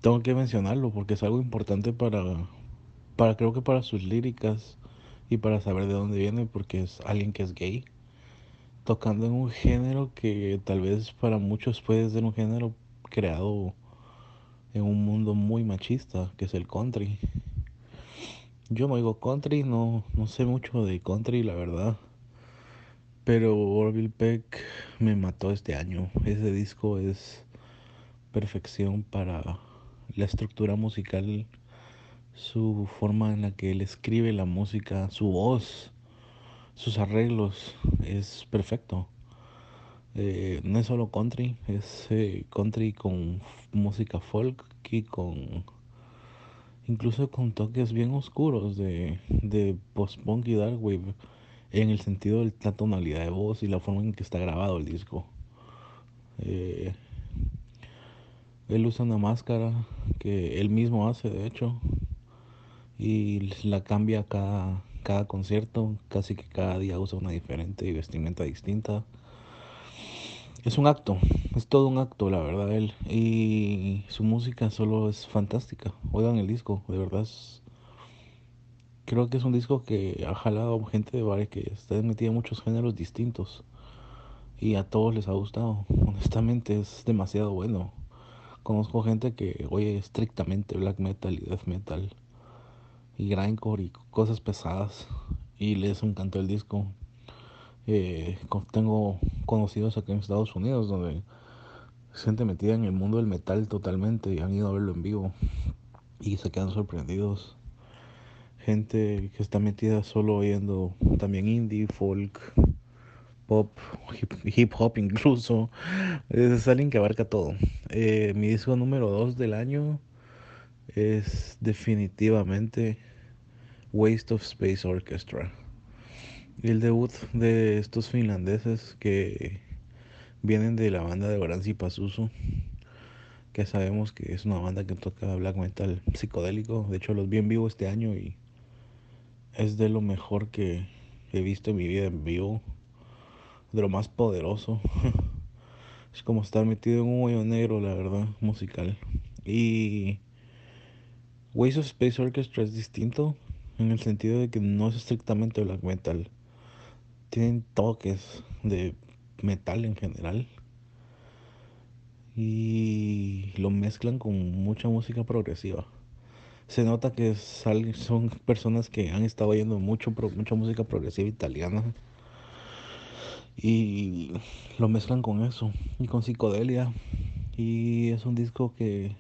tengo que mencionarlo porque es algo importante para, para creo que para sus líricas y para saber de dónde viene porque es alguien que es gay. Tocando en un género que tal vez para muchos puede ser un género creado en un mundo muy machista que es el country. Yo no oigo country no no sé mucho de country la verdad. Pero Orville Peck me mató este año. Ese disco es perfección para la estructura musical, su forma en la que él escribe la música, su voz, sus arreglos, es perfecto. Eh, no es solo country, es eh, country con música folk y con incluso con toques bien oscuros de, de post-punk y dark wave en el sentido de la tonalidad de voz y la forma en que está grabado el disco. Eh, él usa una máscara que él mismo hace, de hecho, y la cambia cada, cada concierto, casi que cada día usa una diferente y vestimenta distinta. Es un acto, es todo un acto, la verdad, él. Y su música solo es fantástica. Oigan el disco, de verdad. Creo que es un disco que ha jalado gente de bares que está metida en muchos géneros distintos. Y a todos les ha gustado. Honestamente es demasiado bueno. Conozco gente que oye estrictamente black metal y death metal y grindcore y cosas pesadas y les encantó el disco. Eh, tengo conocidos aquí en Estados Unidos donde gente metida en el mundo del metal totalmente y han ido a verlo en vivo y se quedan sorprendidos. Gente que está metida solo oyendo también indie, folk, pop, hip, hop incluso. Es alguien que abarca todo. Eh, mi disco número 2 del año es definitivamente Waste of Space Orchestra. El debut de estos finlandeses que vienen de la banda de Oranzi Pasuso, que sabemos que es una banda que toca black metal psicodélico. De hecho, los vi en vivo este año y es de lo mejor que he visto en mi vida en vivo de lo más poderoso. es como estar metido en un hoyo negro, la verdad, musical. Y Ways of Space Orchestra es distinto en el sentido de que no es estrictamente black metal. Tienen toques de metal en general. Y lo mezclan con mucha música progresiva. Se nota que son personas que han estado oyendo mucho, mucha música progresiva italiana y lo mezclan con eso y con psicodelia y es un disco que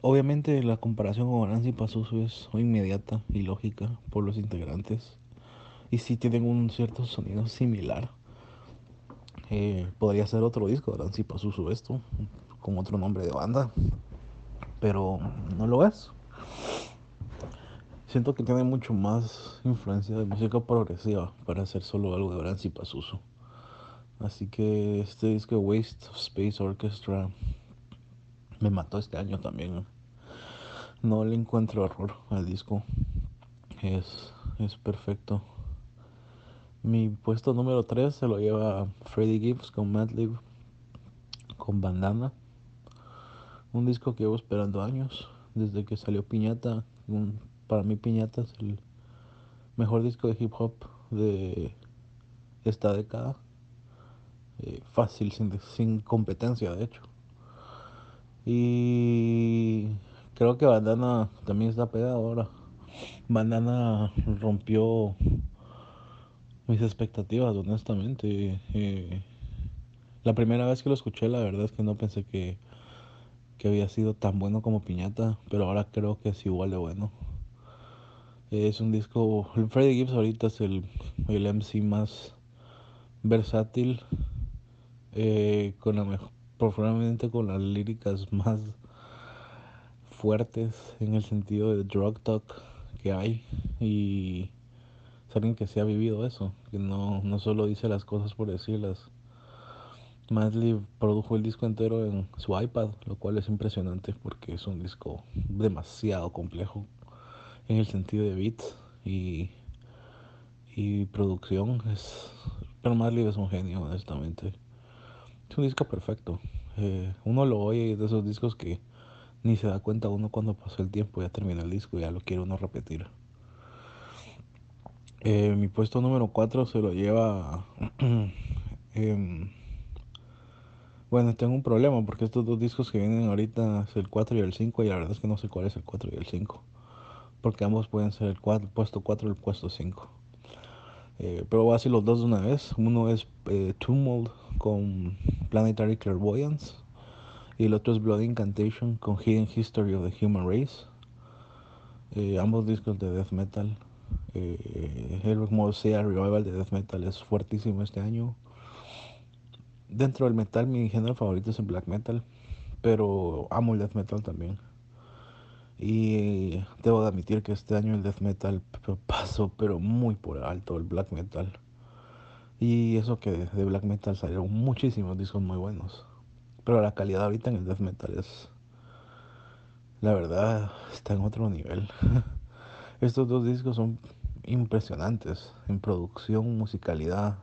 obviamente la comparación con Nancy Pazuzu es inmediata y lógica por los integrantes. Y sí tienen un cierto sonido similar. Eh, podría ser otro disco de Nancy Pazuzu esto, con otro nombre de banda. Pero no lo es. Siento que tiene mucho más influencia de música progresiva para hacer solo algo de Nancy Pazuzu. Así que este disco Waste of Space Orchestra me mató este año también. No le encuentro error al disco. Es, es perfecto. Mi puesto número 3 se lo lleva Freddie Gibbs con Madlib con Bandana. Un disco que llevo esperando años. Desde que salió Piñata. Para mí Piñata es el mejor disco de hip hop de esta década. Eh, fácil, sin, sin competencia de hecho. Y creo que Bandana también está pegado ahora. Bandana rompió mis expectativas, honestamente. Eh, la primera vez que lo escuché, la verdad es que no pensé que, que había sido tan bueno como Piñata, pero ahora creo que es igual de bueno. Es un disco. Freddie Gibbs ahorita es el, el MC más versátil, eh, con la mejor, probablemente con las líricas más fuertes en el sentido de drug talk que hay y es alguien que se ha vivido eso, que no, no solo dice las cosas por decirlas. Madlib produjo el disco entero en su iPad, lo cual es impresionante porque es un disco demasiado complejo en el sentido de beats y, y producción. Es, pero Madlib es un genio, honestamente. Es un disco perfecto. Eh, uno lo oye es de esos discos que ni se da cuenta uno cuando pasó el tiempo, ya termina el disco ya lo quiere uno repetir. Eh, mi puesto número 4 se lo lleva... em, bueno, tengo un problema porque estos dos discos que vienen ahorita es el 4 y el 5 y la verdad es que no sé cuál es el 4 y el 5. Porque ambos pueden ser el, 4, el puesto 4 y el puesto 5. Eh, pero voy a decir los dos de una vez. Uno es eh, Tumult con Planetary Clairvoyance y el otro es Blood Incantation con Hidden History of the Human Race. Eh, ambos discos de death metal. Eh, el Sea Revival de death metal es fuertísimo este año. Dentro del metal, mi género favorito es el black metal, pero amo el death metal también. Y debo de admitir que este año el death metal pasó, pero muy por alto el black metal. Y eso que de black metal salieron muchísimos discos muy buenos. Pero la calidad ahorita en el death metal es. La verdad, está en otro nivel. Estos dos discos son impresionantes en producción, musicalidad,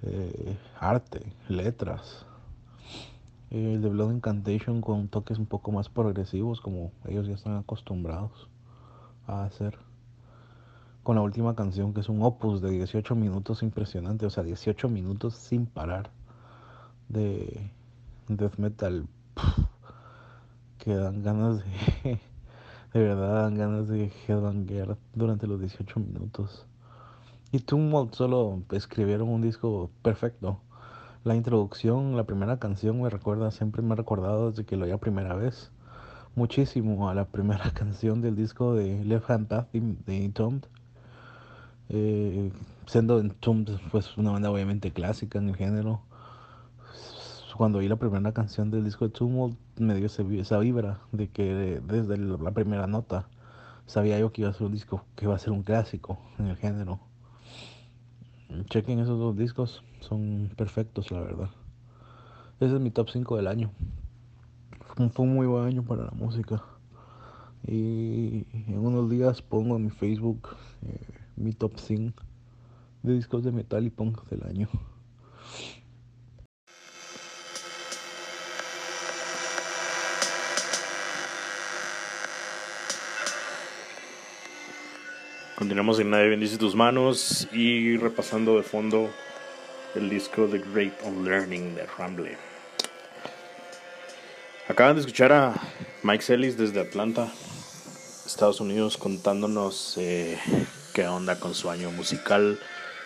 eh, arte, letras. El de Blood Incantation con toques un poco más progresivos, como ellos ya están acostumbrados a hacer. Con la última canción, que es un opus de 18 minutos impresionante, o sea, 18 minutos sin parar de death metal. Que dan ganas de de verdad dan ganas de headbanger durante los 18 minutos. Y Tumult solo escribieron un disco perfecto la introducción la primera canción me recuerda siempre me ha recordado desde que lo oía primera vez muchísimo a la primera canción del disco de Left Hand Path de Entombed eh, siendo Entombed pues una banda obviamente clásica en el género. Cuando oí la primera canción del disco de Tumult me dio esa vibra de que desde la primera nota sabía yo que iba a ser un disco que iba a ser un clásico en el género chequen esos dos discos son perfectos la verdad. Ese es mi top 5 del año. Fue un muy buen año para la música. Y en unos días pongo en mi Facebook eh, mi top 5 de discos de metal y punk del año Continuamos en Nadie bendice tus manos y repasando de fondo el disco The Great Unlearning de Ramble. Acaban de escuchar a Mike Sellis desde Atlanta, Estados Unidos, contándonos eh, qué onda con su año musical,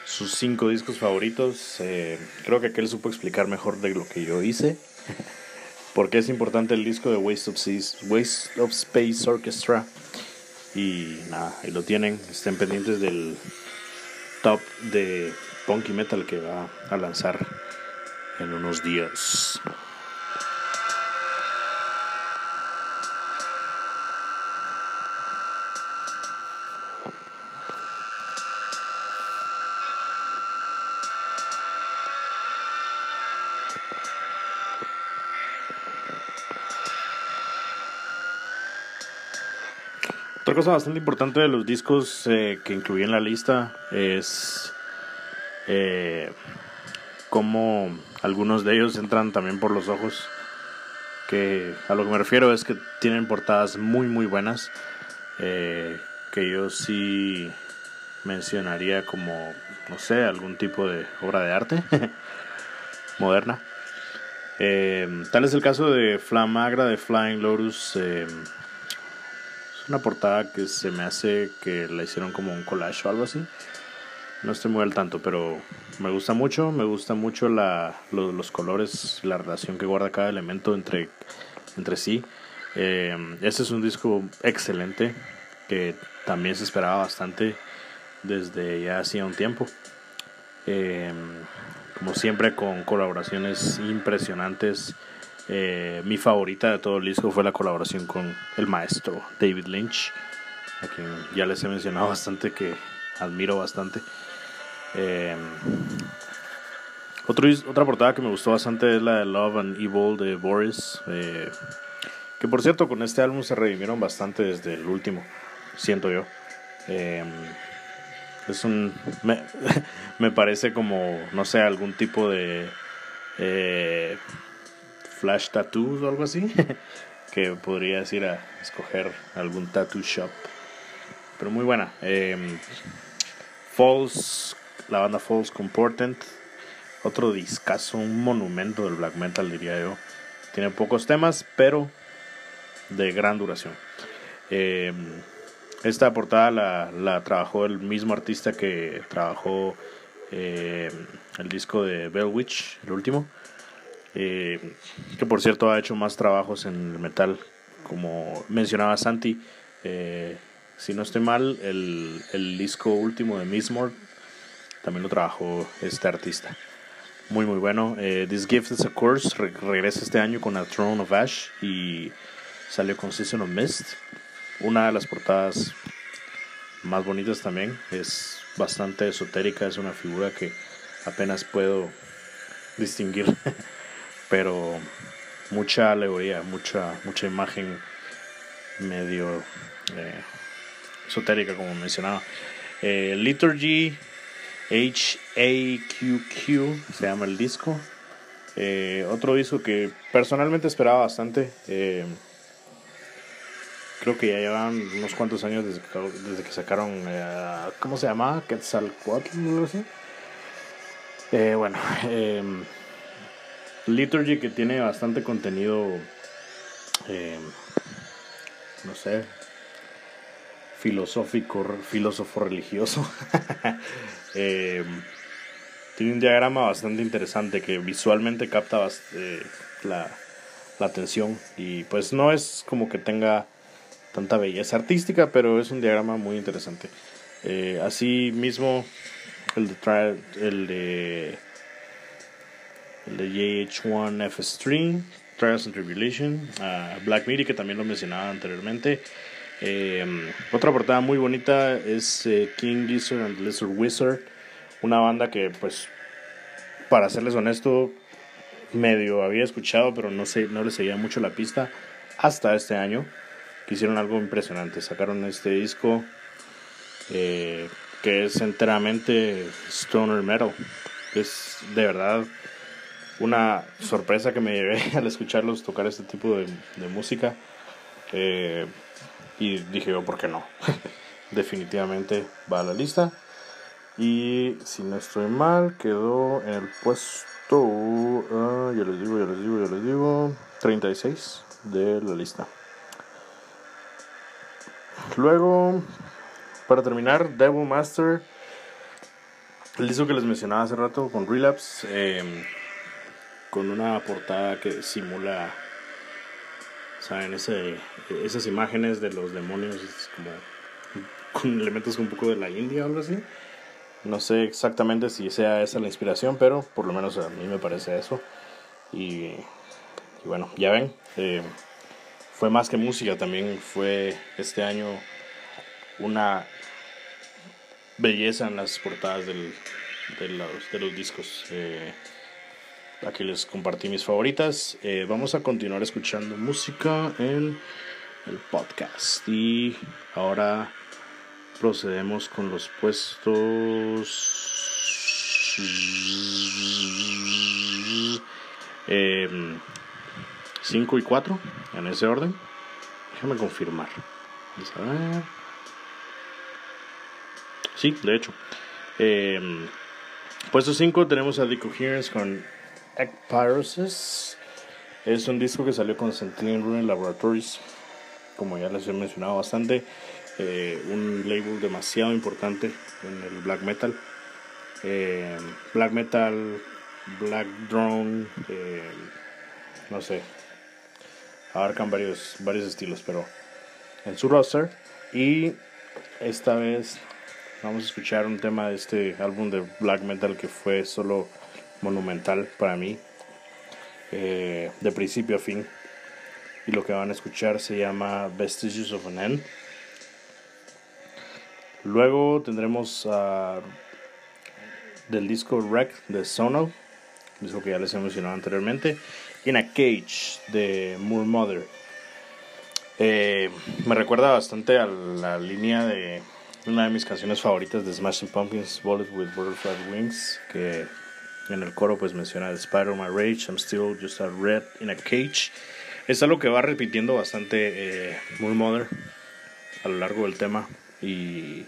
sus cinco discos favoritos. Eh, creo que aquel supo explicar mejor de lo que yo hice. por qué es importante el disco de Waste of, Seas- Waste of Space Orchestra. Y nada, ahí lo tienen. Estén pendientes del top de Punky Metal que va a lanzar en unos días. Cosa bastante importante de los discos eh, que incluí en la lista es eh, cómo algunos de ellos entran también por los ojos. Que a lo que me refiero es que tienen portadas muy muy buenas. eh, que yo sí mencionaría como, no sé, algún tipo de obra de arte moderna. Eh, tal es el caso de Flamagra de Flying Lotus. Una portada que se me hace que la hicieron como un collage o algo así. No estoy muy al tanto, pero me gusta mucho. Me gusta mucho la, lo- los colores, la relación que guarda cada elemento entre, entre sí. Eh, este es un disco excelente que también se esperaba bastante desde ya hacía un tiempo. Eh, como siempre con colaboraciones impresionantes. Eh, mi favorita de todo el disco fue la colaboración con el maestro David Lynch, a quien ya les he mencionado bastante que admiro bastante. Eh, otra portada que me gustó bastante es la de Love and Evil de Boris, eh, que por cierto con este álbum se redimieron bastante desde el último, siento yo. Eh, es un. Me, me parece como, no sé, algún tipo de. Flash tattoos o algo así. que podrías ir a escoger algún tattoo shop. Pero muy buena. Eh, False, la banda False Comportant. Otro discazo, un monumento del black metal, diría yo. Tiene pocos temas, pero de gran duración. Eh, esta portada la, la trabajó el mismo artista que trabajó eh, el disco de Bell Witch, el último. Eh, que por cierto ha hecho más trabajos en el metal, como mencionaba Santi. eh, si no estoy mal, el, el disco último de Mistmore también lo trabajó este artista. Muy, muy bueno. Eh, This Gift is a Curse re- regresa este año con A Throne of Ash y salió con Season of Mist. Una de las portadas más bonitas también. Es bastante esotérica, es una figura que apenas puedo distinguir. Pero mucha alegoría, mucha, mucha imagen medio eh, esotérica, como mencionaba. Eh, Liturgy H-A-Q-Q se llama el disco. Eh, otro disco que personalmente esperaba bastante. Eh, creo que ya llevan unos cuantos años desde que, desde que sacaron. ¿Cómo se llamaba? Quetzalcoatl, o algo así. Eh, bueno, eh, Liturgy que tiene bastante contenido. eh, no sé. Filosófico, filósofo religioso. Eh, tiene un diagrama bastante interesante que visualmente capta eh, la, la atención y pues no es como que tenga tanta belleza artística, pero es un diagrama muy interesante. Eh, así mismo el de, el de el de JH1 FS3, Trials and Tribulation, Black Midi que también lo mencionaba anteriormente. Eh, otra portada muy bonita es eh, King Gizzard and Lizard Wizard, una banda que pues para serles honesto medio había escuchado pero no sé no le seguía mucho la pista hasta este año que hicieron algo impresionante sacaron este disco eh, que es enteramente stoner metal es de verdad una sorpresa que me llevé al escucharlos tocar este tipo de, música eh, y dije yo, ¿por qué no? Definitivamente va a la lista. Y si no estoy mal, quedó en el puesto, ah, ya les digo, ya les digo, ya les digo, 36 de la lista. Luego, para terminar, Devil Master, el disco que les mencionaba hace rato con Relapse, eh, con una portada que simula ¿saben? Ese, esas imágenes de los demonios como con elementos un poco de la India o algo así. No sé exactamente si sea esa la inspiración, pero por lo menos a mí me parece eso. Y, y bueno, ya ven, eh, fue más que música, también fue este año una belleza en las portadas del, de, los, de los discos. Eh, aquí les compartí mis favoritas. Eh, vamos a continuar escuchando música en el podcast. Y ahora procedemos con los puestos 5 y 4 en ese orden. Déjame confirmar. Vamos a ver. Sí, de hecho. Eh, puesto 5 tenemos a The Coherence con Ekpyrosis. Es un disco que salió con Sentinel Ruin Laboratories. Como ya les he mencionado bastante. Eh, un label demasiado importante en el black metal. Eh, black metal, black drone, eh, no sé, abarcan varios, varios estilos, pero en su roster. Y esta vez vamos a escuchar un tema de este álbum de black metal que fue solo monumental para mí, eh, de principio a fin. Y lo que van a escuchar se llama Vestiges of an End. Luego tendremos uh, del disco Wreck de Sono, disco que ya les he mencionado anteriormente, In a Cage de Moor Mother. Eh, me recuerda bastante a la línea de una de mis canciones favoritas de Smashing Pumpkins, Bullet with Butterfly Wings, que en el coro pues menciona Spider My Rage, I'm still just a red in a cage. Es algo que va repitiendo bastante eh, Moor Mother a lo largo del tema y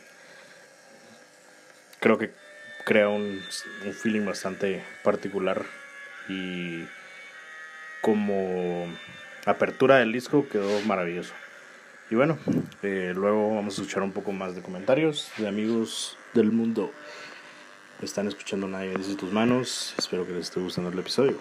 creo que crea un, un feeling bastante particular y como apertura del disco quedó maravilloso. Y bueno, eh, luego vamos a escuchar un poco más de comentarios de amigos del mundo. Están escuchando Nadie dice tus manos. Espero que les esté gustando el episodio.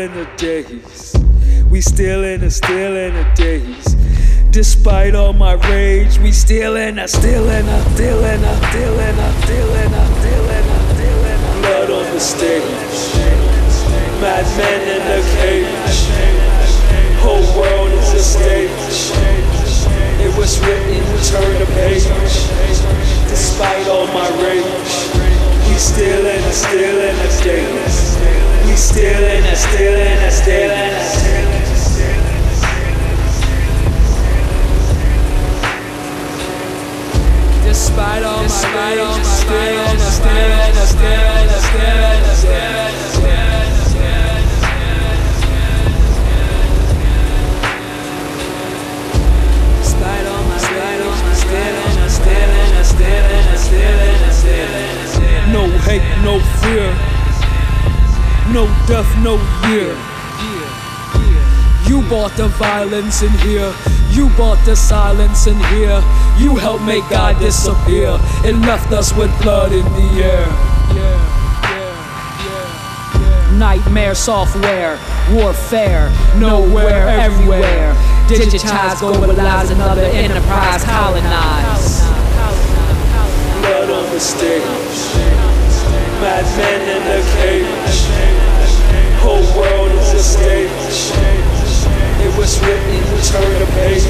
In the days. We still in a still in the days. Despite all my rage, we still in a still in a still in a still in a still in a still in a still in a blood on the stage. Madmen in the cage. Whole world is a stage. It was written, turn the page. Despite all my rage, we still in a still in a days. We still in a still in a still in a Despite all my rage, still in a still in a still in a still in a still in a still Despite all my rage, still in a still in a still in a still in a still in a still No hate, no fear. No death, no year. You bought the violence in here. You bought the silence in here. You helped make God disappear. It left us with blood in the air. Nightmare software, warfare, nowhere, everywhere. Digitize, globalize, another enterprise, colonize. Blood on the stage, madmen in the cage. It was written, turn the page.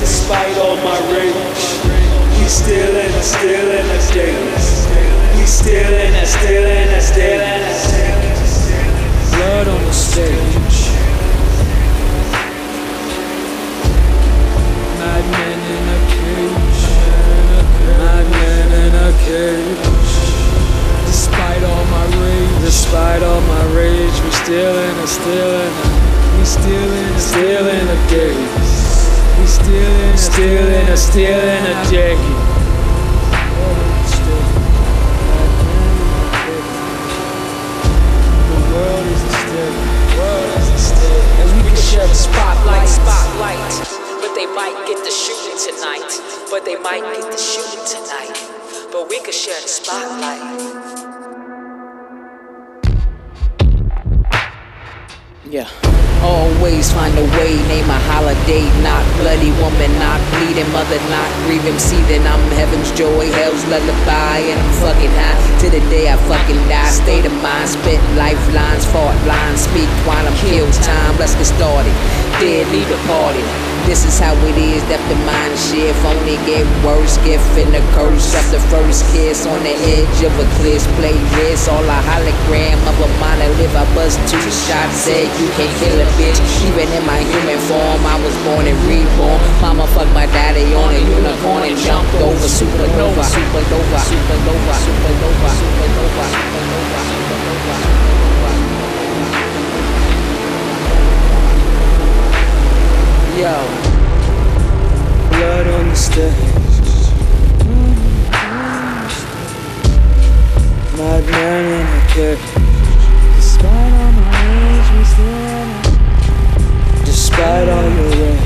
Despite all my rage, we still in still in the days. Spotlight. Yeah. Always find a way, name a holiday, not bloody woman, not bleeding, mother, not grieving, seething. I'm heaven's joy, hell's lullaby, and I'm fucking high to the day I fucking die. State of mind, spit lifelines, fault lines, speak quantum, kill time. Let's get started. Dead, leave the party. This is how it is, that the mind shift only get worse. Gift in the curse after first kiss on the edge of a cliff. Play this, all a hologram of a monolith. I bust two shots, said you can't kill a bitch. Even in my human form, I was born and reborn. Mama fucked my daddy on a unicorn and jumped over supernova, supernova, supernova, supernova, supernova, supernova. Yo, blood on the stage. Madman in the cage. Despite all your day.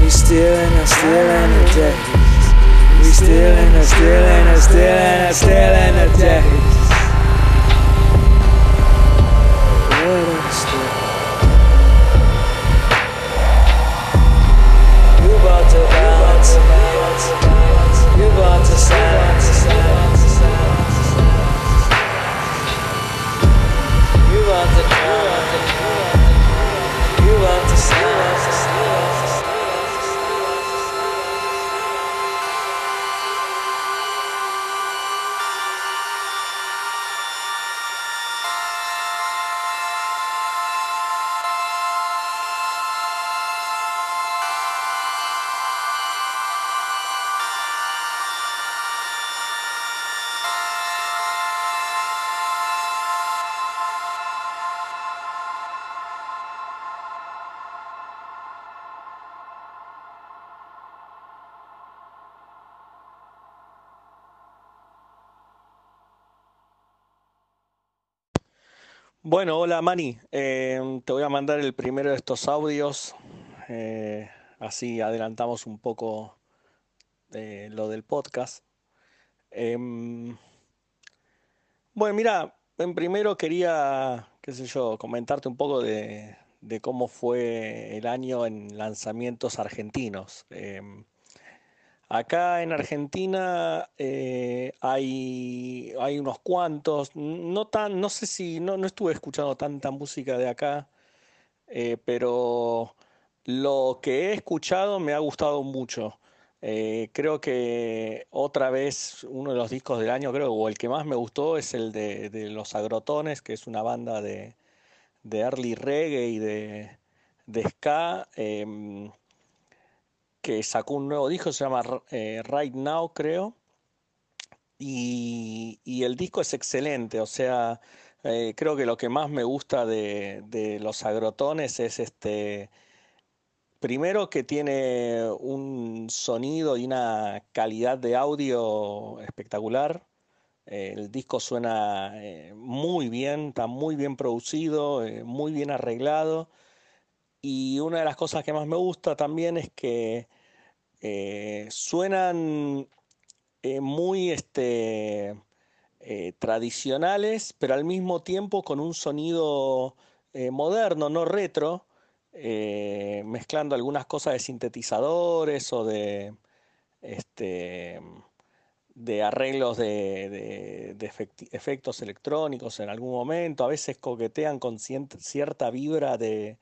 We still in a, still in the days. We still in a, still in a, still in a, still in the days. You about to bounce, you about to silence, Bueno, hola Mani, Eh, te voy a mandar el primero de estos audios, eh, así adelantamos un poco eh, lo del podcast. Em, bueno, mira, en primero quería, qué sé yo, comentarte un poco de, de cómo fue el año en lanzamientos argentinos. Acá en Argentina eh, hay, hay unos cuantos, no tan, no sé si, no, no estuve escuchando tanta música de acá, eh, pero lo que he escuchado me ha gustado mucho. Eh, creo que otra vez uno de los discos del año, creo, o el que más me gustó es el de, de Los Agrotones, que es una banda de, de early reggae y de, de ska. em, que sacó un nuevo disco, se llama eh, Right Now, creo. Y, y el disco es excelente, o sea, eh, creo que lo que más me gusta de, de los agrotones es este, primero que tiene un sonido y una calidad de audio espectacular. El disco suena eh, muy bien, está muy bien producido, muy bien arreglado. Y una de las cosas que más me gusta también es que eh, suenan eh, muy este, eh, tradicionales, pero al mismo tiempo con un sonido moderno, no retro, mezclando algunas cosas de sintetizadores o de, este, de arreglos de, efectos electrónicos en algún momento. A veces coquetean con cierta vibra de,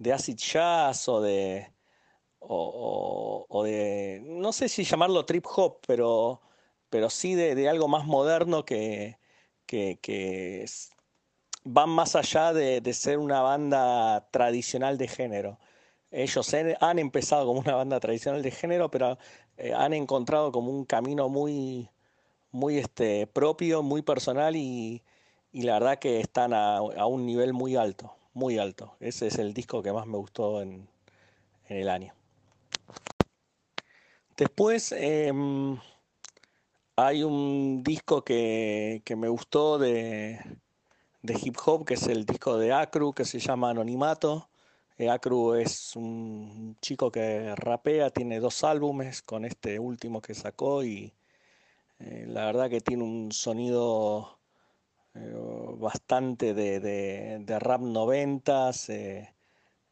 de acid jazz o de, o, de, no sé si llamarlo trip hop, pero, pero sí de, de algo más moderno que, que, van más allá de, de ser una banda tradicional de género. Ellos han, han empezado como una banda tradicional de género, pero eh, han encontrado como un camino muy, muy este, propio, muy personal y, y la verdad que están a un nivel muy alto, muy alto. Ese es el disco que más me gustó en, en el año. Después em, hay un disco que, que me gustó de, de hip hop, que es el disco de Acru, que se llama Anonimato. Eh, Acru es un chico que rapea, tiene dos álbumes con este último que sacó y eh, la verdad que tiene un sonido bastante de, de- de rap noventas, eh,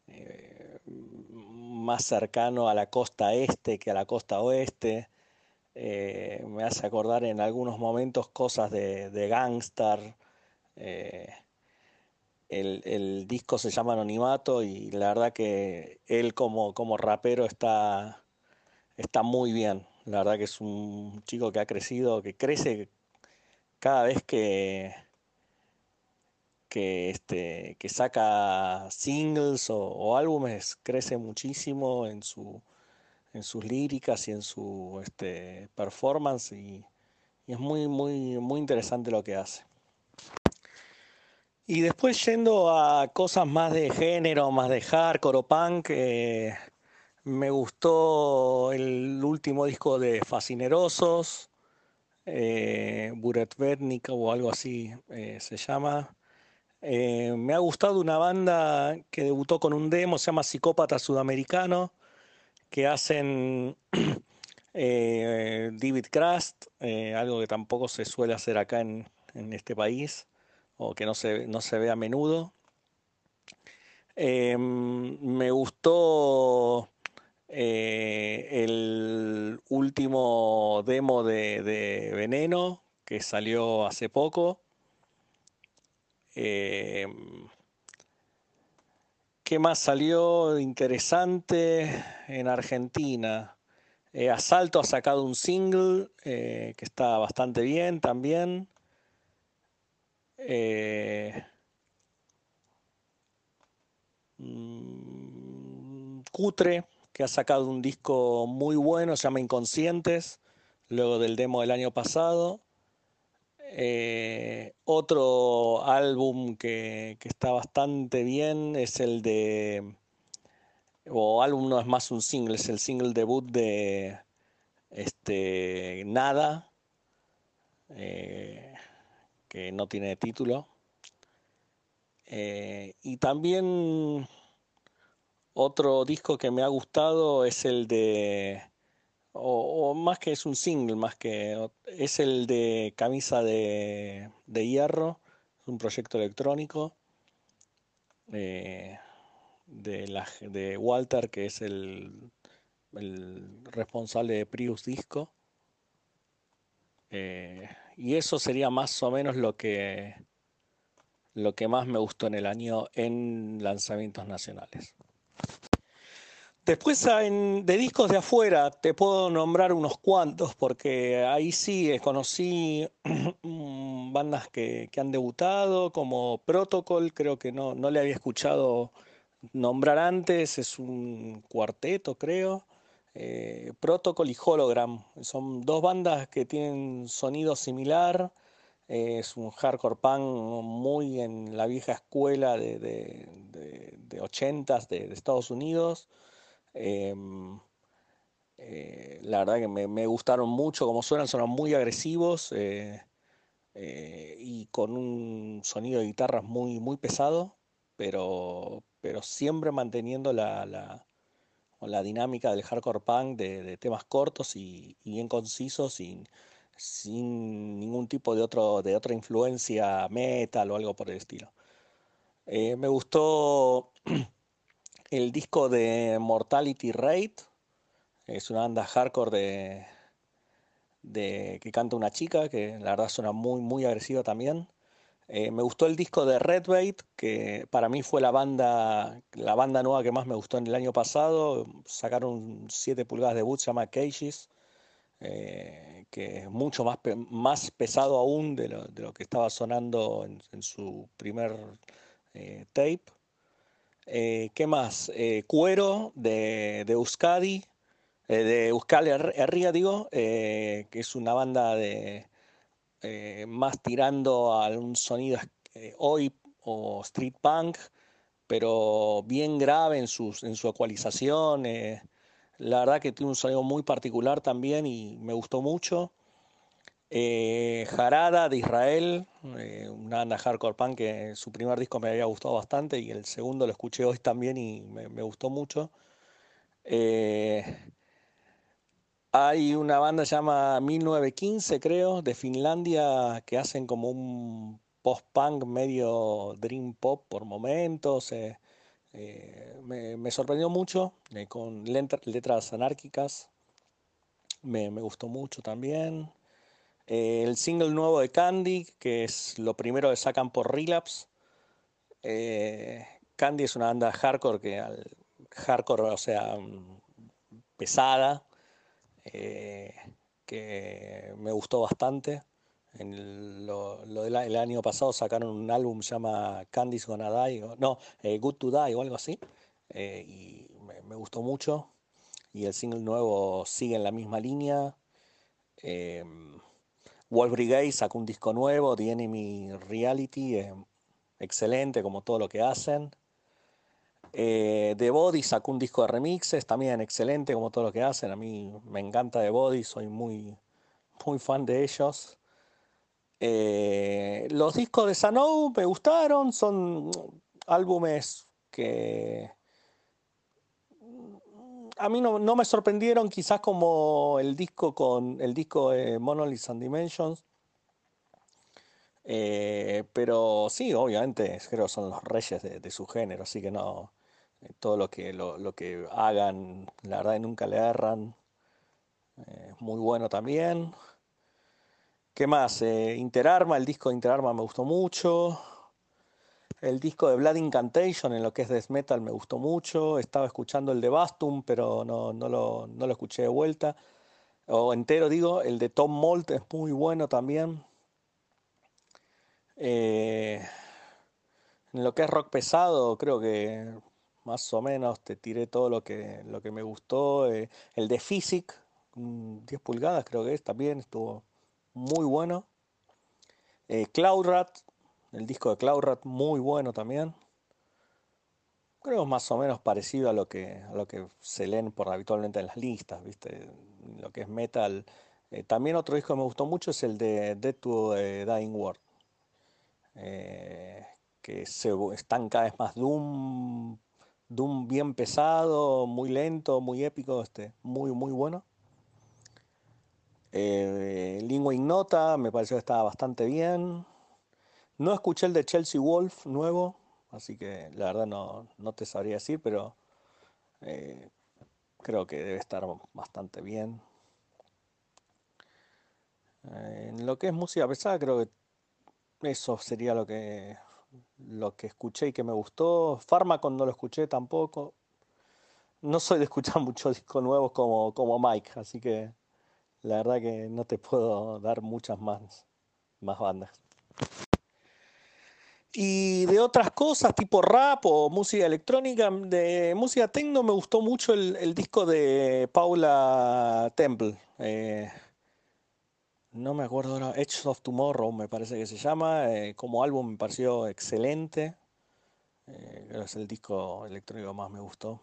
eh, más cercano a la costa este que a la costa oeste. Eh, me hace acordar en algunos momentos cosas de, de Gangstar. eh, el, el disco se llama Anonimato y la verdad que él como, como rapero está, está muy bien. La verdad que es un chico que ha crecido, que crece cada vez que, que, este, que saca singles o, álbumes, crece muchísimo en su, en sus líricas y en su este, performance y, es muy, muy, muy interesante lo que hace. Y después yendo a cosas más de género, más de hardcore o punk, eh, me gustó el último disco de Fascinerosos, eh, o algo así eh, se llama. Eh, me ha gustado una banda que debutó con un demo, se llama Psicópata Sudamericano, que hacen eh, David Crust, eh, algo que tampoco se suele hacer acá en, este país, o que no se, no se ve a menudo. Eh, me gustó el último demo de, de Veneno, que salió hace poco. Eh, ¿qué más salió interesante en Argentina? Eh, Asalto ha sacado un single eh, que está bastante bien también. Eh, mm, Cutre, que ha sacado un disco muy bueno, se llama Inconscientes, luego del demo del año pasado. Eh, otro álbum que, que está bastante bien es el de, o álbum no es más un single, es el single debut de este, Nada, eh, que no tiene título. Eh, y también otro disco que me ha gustado es el de, o, más que es un single, más que es el de Camisa de, de Hierro, es un proyecto electrónico eh, de, de Walter, que es el, el responsable de Prius Disco. Eh, y eso sería más o menos lo que, lo que más me gustó en el año en lanzamientos nacionales. Después en- de discos de afuera te puedo nombrar unos cuantos porque ahí sí eh, conocí mm, bandas que, han debutado como Protocol, creo que no, no le había escuchado nombrar antes, es un cuarteto creo. Eh, Protocol y Hologram son dos bandas que tienen sonido similar. eh, es un hardcore punk muy en la vieja escuela de, de, de, de 80s de, de Estados Unidos. Em, eh, la verdad que me, gustaron mucho como suenan, suenan muy agresivos eh, eh, y con un sonido de guitarras muy, muy pesado, pero, pero siempre manteniendo la, la, dinámica del hardcore punk de, temas cortos y, y bien concisos, sin, sin ningún tipo de, otro, de otra influencia metal o algo por el estilo. Me gustó el disco de Mortality Rate, es una banda hardcore de, que canta una chica, que la verdad suena muy, muy agresiva también. Eh, me gustó el disco de Redbait, que para mí fue la banda, la banda nueva que más me gustó en el año pasado. Sacaron 7 pulgadas de boot, se llama Cages, eh, que es mucho más, más pesado aún de lo, de lo que estaba sonando en, en su primer eh, tape. Eh, ¿qué más? Eh, Cuero de, de Euskadi, eh, de Euskal Her- Herria, digo, que es una banda de más tirando a un sonido oi o street punk, pero bien grave en, en su ecualización. eh, la verdad que tiene un sonido muy particular también y me gustó mucho. Eh, Jarada de Israel, eh, una banda hardcore punk que su primer disco me había gustado bastante y el segundo lo escuché hoy también y me, gustó mucho. Eh, hay una banda que llama 1915, creo, de Finlandia, que hacen como un post-punk medio dream pop por momentos. eh, me, sorprendió mucho, con letras anárquicas. Me gustó mucho también. Eh, el single nuevo de Candy, que es lo primero que sacan por Relapse. Eh, Candy es una banda hardcore que al hardcore, o sea, pesada, eh, que me gustó bastante. En lo, el año pasado sacaron un álbum se llama Candy's Gonna Die, no, Good to Die o algo así, y me gustó mucho. Y el single nuevo sigue en la misma línea. Wolf Brigade sacó un disco nuevo, The Enemy Reality, eh, excelente como todo lo que hacen. Eh, The Body sacó un disco de remixes, también excelente como todo lo que hacen. A mí me encanta The Body, soy muy, muy fan de ellos. Eh, los discos de Sanou me gustaron, son álbumes que a mí no, me sorprendieron, quizás como el disco con el disco de Monoliths and Dimensions. Eh, pero sí, obviamente, creo que son los reyes de, su género, así que no, eh, todo lo que, lo, que hagan, la verdad nunca le erran. Eh, muy bueno también. ¿Qué más? Eh, Interarma, el disco de Interarma me gustó mucho. El disco de Blood Incantation en lo que es death metal me gustó mucho. Estaba escuchando el de Bastum, pero no, no lo, no lo escuché de vuelta. O entero, digo. El de Tom Molt es muy bueno también. Eh, en lo que es rock pesado, creo que más o menos te tiré todo lo que, lo que me gustó. Eh, el de Physic, mm, 10 pulgadas creo que es, también estuvo muy bueno. Eh, Cloudrat, el disco de Cloudrat, muy bueno también. Creo más o menos parecido a lo que, a lo que se leen por habitualmente en las listas, ¿viste? Lo que es metal. Eh, también otro disco que me gustó mucho es el de Dead to Dying World. eh, que se, están cada vez más Doom, Doom bien pesado, muy lento, muy épico, este, muy, muy bueno. Eh, Lingua Ignota me pareció que estaba bastante bien. No escuché el de Chelsea Wolf nuevo, así que la verdad no, no te sabría decir, pero eh, creo que debe estar bastante bien. Eh, en lo que es música pesada, creo que eso sería lo que lo que escuché y que me gustó. Pharmacon no lo escuché tampoco. No soy de escuchar muchos discos nuevos como, como Mike, así que la verdad que no te puedo dar muchas más, más bandas. Y de otras cosas, tipo rap o música electrónica, de música techno me gustó mucho el, disco de Paula Temple. Eh, no me acuerdo ahora, Edge of Tomorrow me parece que se llama. eh, como álbum me pareció excelente. Eh, es el disco electrónico más me gustó.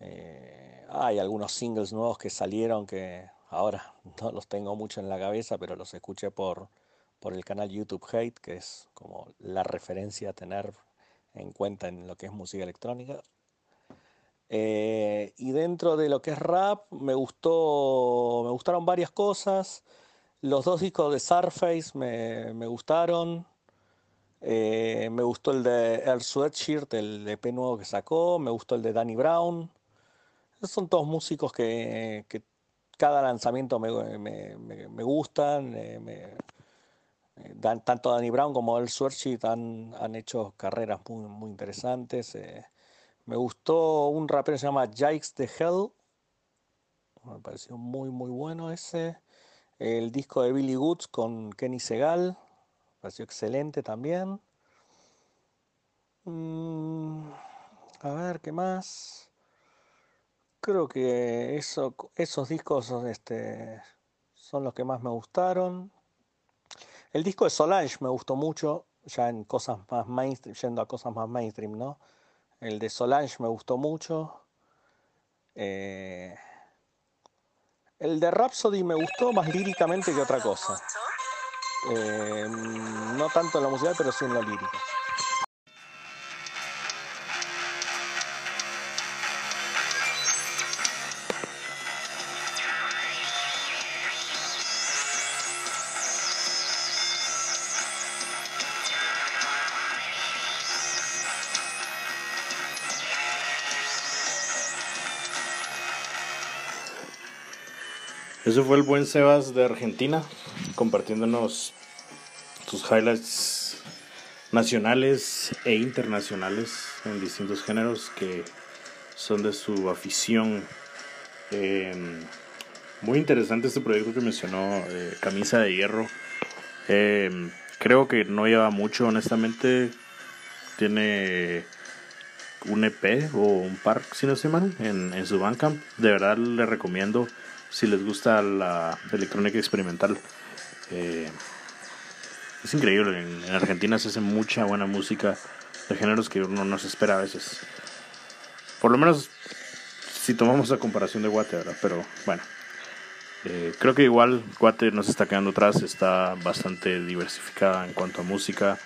Eh, hay algunos singles nuevos que salieron que ahora no los tengo mucho en la cabeza, pero los escuché por, por el canal YouTube Hate, que es como la referencia a tener en cuenta en lo que es música electrónica. Eh, y dentro de lo que es rap, me gustó, me gustaron varias cosas. Los dos discos de Surface me, me gustaron. Eh, me gustó el de Earl Sweatshirt, el EP nuevo que sacó. Me gustó el de Danny Brown. Son todos músicos que, cada lanzamiento me, me- me- gustan. eh, tanto Danny Brown como Earl Sweatshirt han, han hecho carreras muy, muy interesantes. eh. Me gustó un rapero que se llama Jikes the Hell. Me pareció muy, muy bueno ese. El disco de Billy Goods con Kenny Segal. Me pareció excelente también. Mm, a ver, ¿qué más? Creo que eso, esos discos este, son los que más me gustaron. El disco de Solange me gustó mucho, ya en cosas más mainstream, yendo a cosas más mainstream, ¿no? El de Solange me gustó mucho. Eh, el de Rhapsody me gustó más líricamente que otra cosa. Eh, no tanto en lo musical, pero sí en lo lírico. Eso fue el buen Sebas de Argentina, compartiéndonos sus highlights nacionales e internacionales en distintos géneros que son de su afición. Eh, muy interesante este proyecto que mencionó, eh, Camisa de Hierro. Eh, creo que no lleva mucho, honestamente. Tiene un EP o un par, si no estoy mal, en, en su Bandcamp. De verdad le recomiendo si les gusta la electrónica experimental. Eh, es increíble, en, en Argentina se hace mucha buena música de géneros que uno no se espera a veces. Por lo menos si tomamos la comparación de Guate, ¿verdad? Pero bueno, eh, creo que igual Guate no se está quedando atrás, está bastante diversificada en cuanto a música.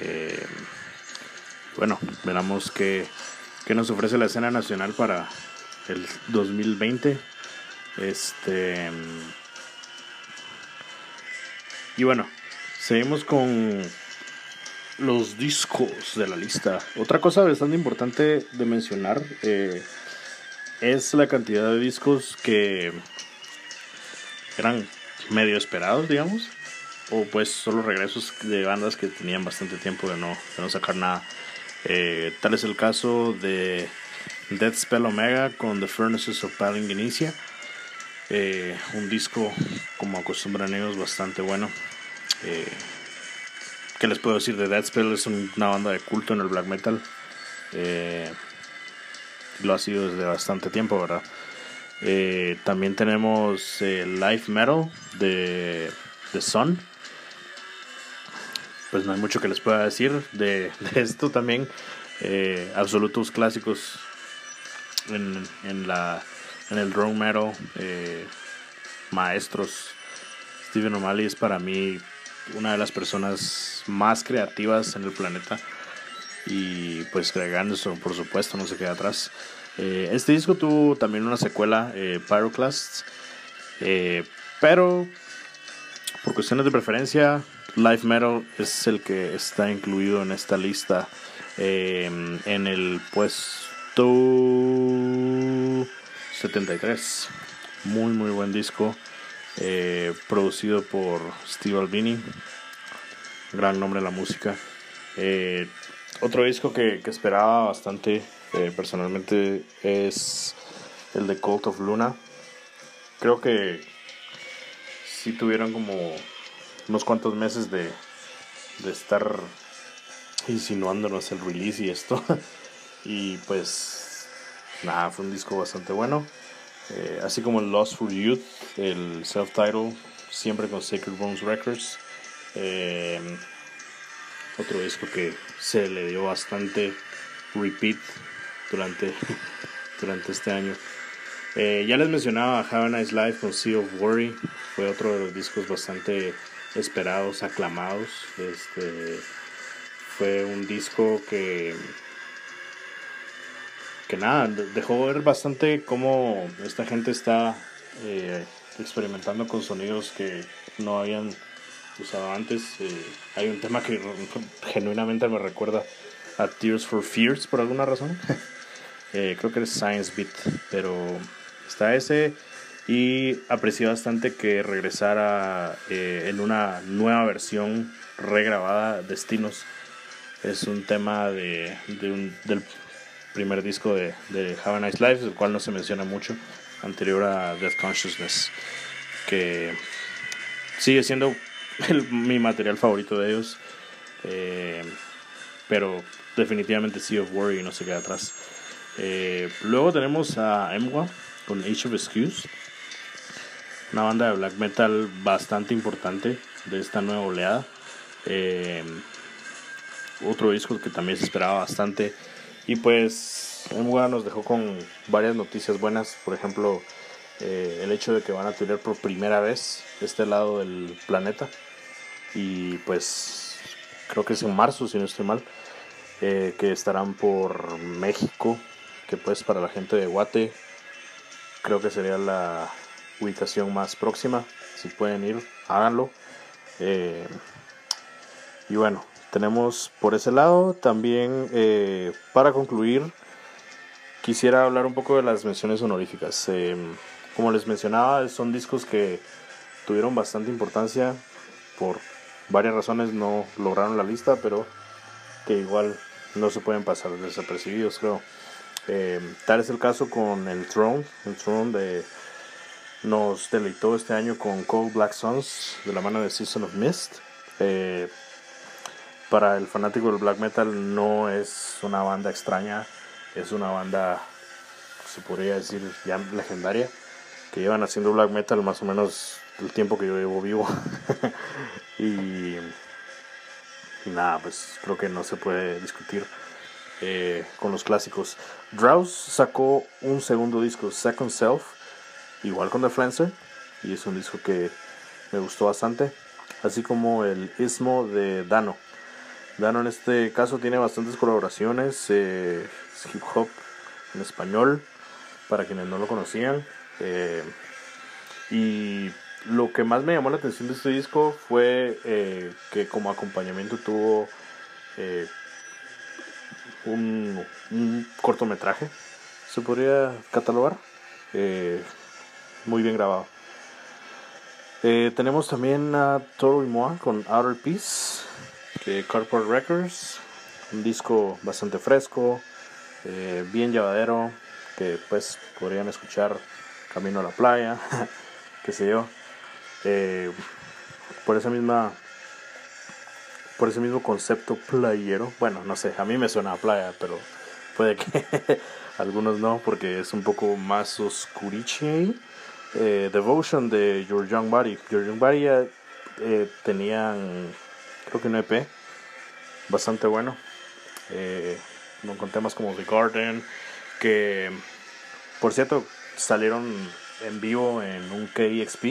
Eh, bueno, veremos qué, qué nos ofrece la escena nacional para el 2020. Este. Y bueno, seguimos con los discos de la lista. Otra cosa bastante importante de mencionar eh, es la cantidad de discos que eran medio esperados, digamos. O pues solo regresos de bandas que tenían bastante tiempo de no, de no sacar nada. Eh, tal es el caso de Dead Spell Omega con The Furnaces of Palingenesia. Eh, un disco, como acostumbran ellos, bastante bueno. Eh, ¿Qué les puedo decir de Dead Spell? Es un- una banda de culto en el black metal. Eh, lo ha sido desde bastante tiempo, ¿verdad? Eh, también tenemos Live Metal de The Sun. Pues no hay mucho que les pueda decir de, de esto también. Absolutos clásicos en, en, la, en el drone metal. eh, maestros. Steven O'Malley es para mí una de las personas más creativas en el planeta. Y pues Greg Anderson, por supuesto, no se queda atrás. Eh, este disco tuvo también una secuela, eh, Pyroclasts. Eh, pero por cuestiones de preferencia, Live Metal es el que está incluido en esta lista. en el puesto 73. Muy, muy buen disco. eh, producido por Steve Albini. Gran nombre de la música. Eh, otro disco que, esperaba bastante eh, personalmente es el de Cult of Luna. Creo que sí tuvieron como unos cuantos meses de, de estar insinuándonos el release y esto. y pues nada, fue un disco bastante bueno. Eh, así como el Lost for Youth, el self-title, siempre con Sacred Bones Records. Eh, otro disco que se le dio bastante repeat durante, durante este año. Eh, ya les mencionaba Have a Nice Life con Sea of Worry, fue otro de los discos bastante esperados, aclamados. Este fue un disco que que nada, de- dejó ver bastante cómo esta gente está eh, experimentando con sonidos que no habían usado antes. Eh, hay un tema que genuinamente me recuerda a Tears for Fears por alguna razón. Eh, creo que es Science Beat, pero está ese y aprecié bastante que regresara en una nueva versión regrabada Destinos. Es un tema de, de un- del primer disco de, de Have a Nice Life, el cual no se menciona mucho, anterior a Death Consciousness, que sigue siendo mi material favorito de ellos, eh, pero definitivamente Sea of Worry no se queda atrás. Eh, luego tenemos a Emwa con Age of Excuse, una banda de black metal bastante importante de esta nueva oleada. Eh, otro disco que también se esperaba bastante. Y pues Emwa nos dejó con varias noticias buenas. Por ejemplo, eh, el hecho de que van a tener por primera vez este lado del planeta. Y pues creo que es en marzo, si no estoy mal. eh, que estarán por México. Que pues para la gente de Guate creo que sería la ubicación más próxima. Si pueden ir, háganlo. Eh, y bueno, tenemos por ese lado también, eh, para concluir, quisiera hablar un poco de las menciones honoríficas. Eh, como les mencionaba, son discos que tuvieron bastante importancia por varias razones, no lograron la lista, pero que igual no se pueden pasar desapercibidos, creo. Eh, tal es el caso con el Throne, el Throne de nos deleitó este año con Cold Black Suns de la mano de Season of Mist. Eh, para el fanático del black metal no es una banda extraña, es una banda, se podría decir, ya legendaria, que llevan haciendo black metal más o menos el tiempo que yo llevo vivo. y, y nada, pues creo que no se puede discutir eh, con los clásicos. Drowse sacó un segundo disco, Second Self, igual con The Flancer, y es un disco que me gustó bastante, así como el Ismo de Dano. Dano en este caso tiene bastantes colaboraciones, eh, es hip hop en español, para quienes no lo conocían. eh, y lo que más me llamó la atención de este disco fue eh, que como acompañamiento tuvo eh, un, un cortometraje, se podría catalogar, eh, muy bien grabado. Eh, tenemos también a Toro y Moa con Outer Peace de Carport Records, un disco bastante fresco, eh, bien llevadero, que pues podrían escuchar camino a la playa, qué sé yo. Eh, por esa misma por ese mismo concepto playero, bueno, no sé, a mí me suena a playa, pero puede que algunos no, porque es un poco más oscuriche. Eh, Devotion de Your Young Body. Your Young Body eh, tenían, creo que un EP bastante bueno, eh, con temas como The Garden, que por cierto salieron en vivo en un KXP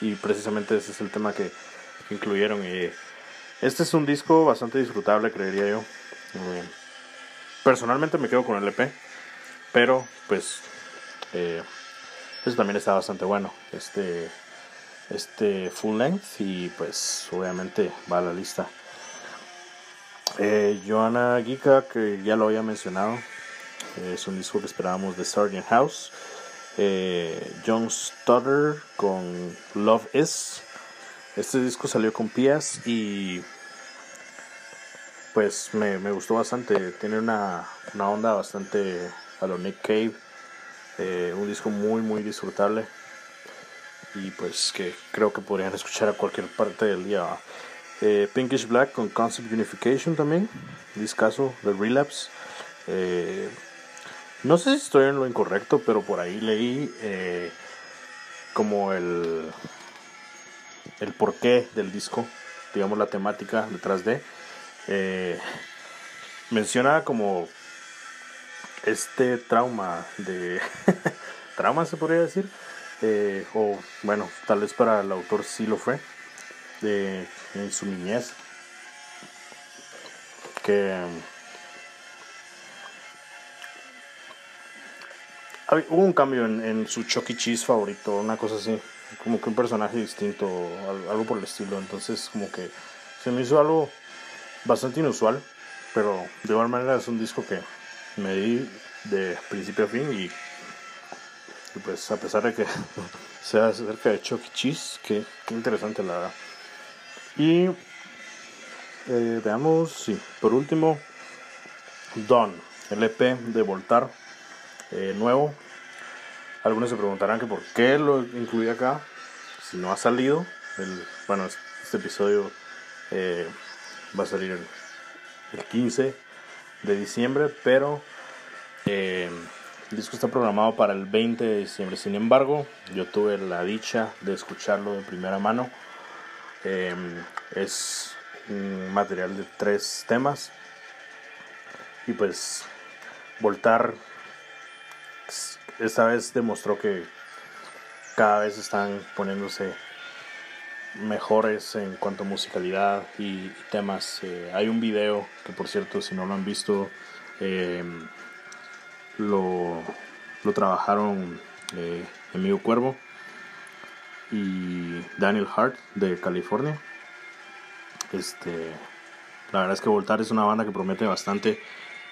y precisamente ese es el tema que incluyeron. Este es un disco bastante disfrutable, creería yo. Eh, personalmente me quedo con el EP, pero pues eh, eso también está bastante bueno. Este, este full length y pues obviamente va a la lista. Eh, Joanna Giga, que ya lo había mencionado, es un disco que esperábamos de Sargent House. Eh, John Stutter con Love Is. Este disco salió con Pias y pues me, me gustó bastante. Tiene una, una onda bastante a lo Nick Cave. Eh, un disco muy muy disfrutable y pues que creo que podrían escuchar a cualquier parte del día. Eh, Pinkish Black con Concept Unification también, discaso de Relapse. Eh, no sé si estoy en lo incorrecto, pero por ahí leí eh, como el, el porqué del disco, digamos la temática detrás de. Menciona como este trauma de trauma se podría decir eh, o bueno tal vez para el autor sí lo fue de en su niñez. Que hab- hubo un cambio en, en su Chucky Cheese favorito una cosa así como que un personaje distinto al- algo por el estilo. Entonces como que se me hizo algo bastante inusual pero de igual manera es un disco que me di de principio a fin y, y pues a pesar de que sea acerca de Chuck E. Cheese, que, interesante la verdad. Y eh, veamos, sí, por último, Dawn, el EP de Voltar, eh, nuevo. Algunos se preguntarán que por qué lo incluí acá, si no ha salido. El, bueno, este episodio eh, va a salir el, el 15 de diciembre, pero el disco está programado para el 20 de diciembre. Sin embargo, yo tuve la dicha de escucharlo de primera mano. Eh, es un material de tres temas. Y pues, Voltar esta vez demostró que cada vez están poniéndose mejores en cuanto a musicalidad y, temas. Eh, hay un video que por cierto si no lo han visto eh, lo, lo trabajaron eh, Emilio Cuervo y Daniel Hart de California. Este, la verdad es que Voltar es una banda que promete bastante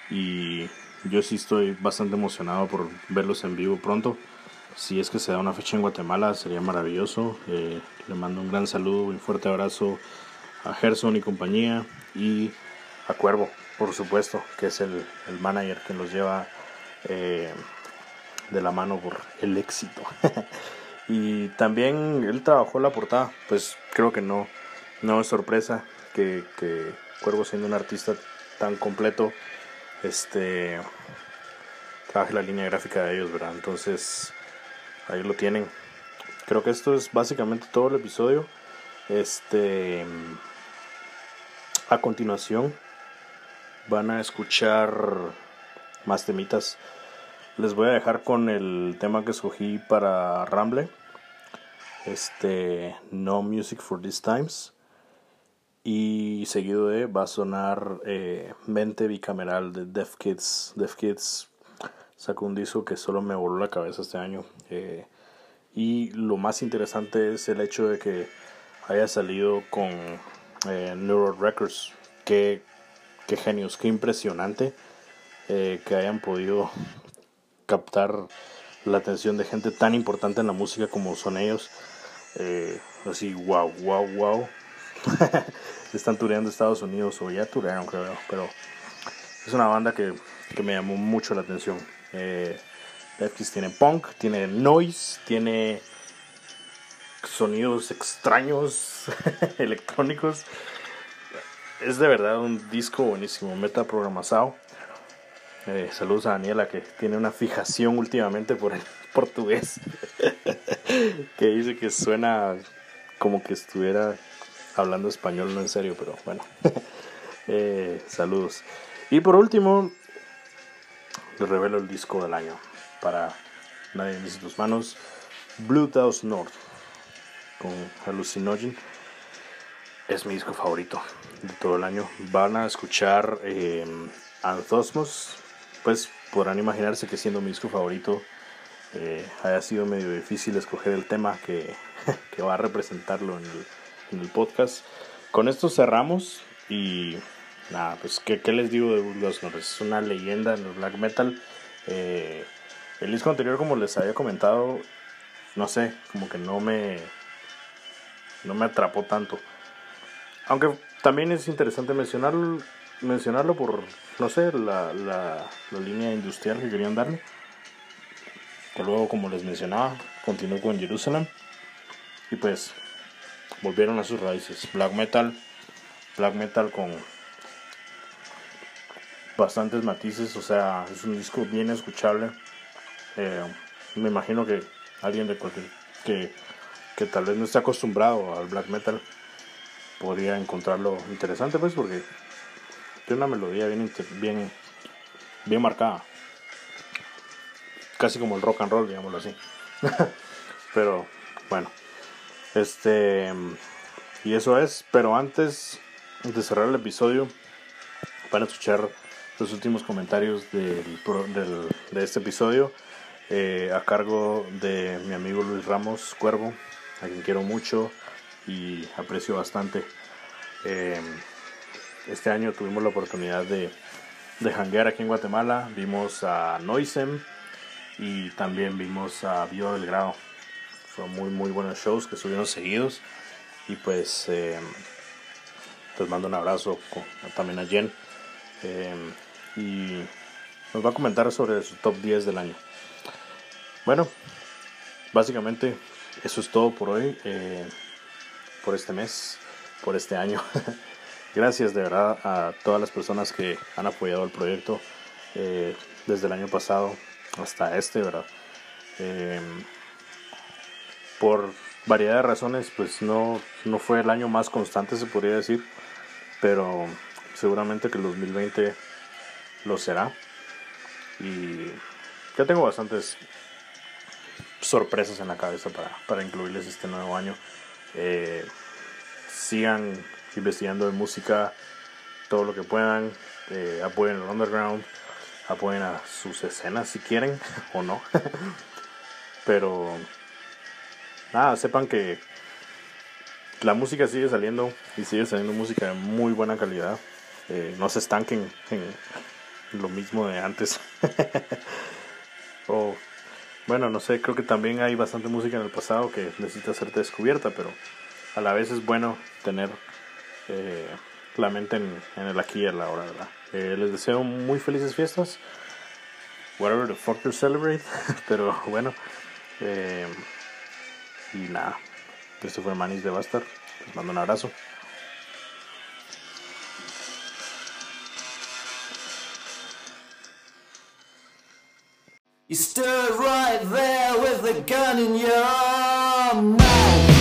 y yo sí estoy bastante emocionado por verlos en vivo pronto. Si es que se da una fecha en Guatemala sería maravilloso. Eh, le mando un gran saludo, un fuerte abrazo a Gerson y compañía y a Cuervo, por supuesto, que es el, el manager que los lleva eh, de la mano por el éxito. y también él trabajó la portada, pues creo que no, no es sorpresa que, que Cuervo siendo un artista tan completo, este trabaje la línea gráfica de ellos, ¿verdad? Entonces, ahí lo tienen. Creo que esto es básicamente todo el episodio. Este a continuación van a escuchar más temitas. Les voy a dejar con el tema que escogí para Ramble. Este No Music for These Times. Y seguido de va a sonar eh, Mente Bicameral de Def Kids. Def Kids sacó un disco que solo me voló la cabeza este año. Eh, y lo más interesante es el hecho de que haya salido con eh, Neuro Records. Qué, qué genios, qué impresionante eh, que hayan podido captar la atención de gente tan importante en la música como son ellos. Eh, así, wow, wow, wow. Están tureando Estados Unidos o ya turearon, creo. Pero es una banda que, que me llamó mucho la atención. Eh, tiene punk, tiene noise, tiene sonidos extraños, electrónicos. Es de verdad un disco buenísimo, meta programazado. Eh, saludos a Daniela que tiene una fijación últimamente por el portugués. que dice que suena como que estuviera hablando español, no en serio, pero bueno. Eh, saludos. Y por último, les revelo el disco del año para Nadie dice tus manos. Blue House North con Hallucinogen. es mi disco favorito de todo el año. Van a escuchar eh, Anthosmos, pues podrán imaginarse que siendo mi disco favorito eh, haya sido medio difícil escoger el tema que, que va a representarlo en el, en el, podcast. Con esto cerramos y nada, pues ¿qué, qué les digo de Douglas Norris? Es una leyenda en el black metal. Eh, el disco anterior, como les había comentado, no sé, como que no me, no me atrapó tanto. Aunque también es interesante mencionarlo, mencionarlo por, no sé, la, la, la línea industrial que querían darle. Que luego, como les mencionaba, continuó con Jerusalem. Y pues volvieron a sus raíces. Black metal, black metal con bastantes matices, o sea, es un disco bien escuchable. Eh, me imagino que alguien de cualquier que, que tal vez no esté acostumbrado al black metal podría encontrarlo interesante, pues, porque tiene una melodía bien, bien, bien marcada, casi como el rock and roll, digámoslo así. pero bueno, este y eso es. Pero antes de cerrar el episodio, van a escuchar los últimos comentarios del, del, de este episodio eh, a cargo de mi amigo Luis Ramos Cuervo, a quien quiero mucho y aprecio bastante. Eh, este año tuvimos la oportunidad de, de janguear aquí en Guatemala, vimos a Noisem y también vimos a Bio Belgrado. Fueron muy muy buenos shows que estuvieron seguidos y pues eh, les mando un abrazo también a Jen. Eh, y nos va a comentar sobre su top 10 del año. Bueno, básicamente eso es todo por hoy, eh, por este mes, por este año. Gracias de verdad a todas las personas que han apoyado el proyecto eh, desde el año pasado hasta este, ¿verdad? Eh, por variedad de razones, pues no, no fue el año más constante, se podría decir, pero seguramente que el 2020 lo será. Y ya tengo bastantes sorpresas en la cabeza para, para incluirles este nuevo año. Eh, sigan investigando de música todo lo que puedan. Eh, apoyen el underground. Apoyen a sus escenas si quieren o no. Pero nada, sepan que la música sigue saliendo y sigue saliendo música de muy buena calidad. Eh, no se estanquen en, lo mismo de antes. o bueno, no sé, creo que también hay bastante música en el pasado que necesita ser descubierta, pero a la vez es bueno tener eh, en, el aquí y en la hora, ¿verdad? Eh, les deseo muy felices fiestas. Whatever the fuck you celebrate. pero bueno. Eh, y nada. Esto fue Manis de Bastard. Les mando un abrazo. You.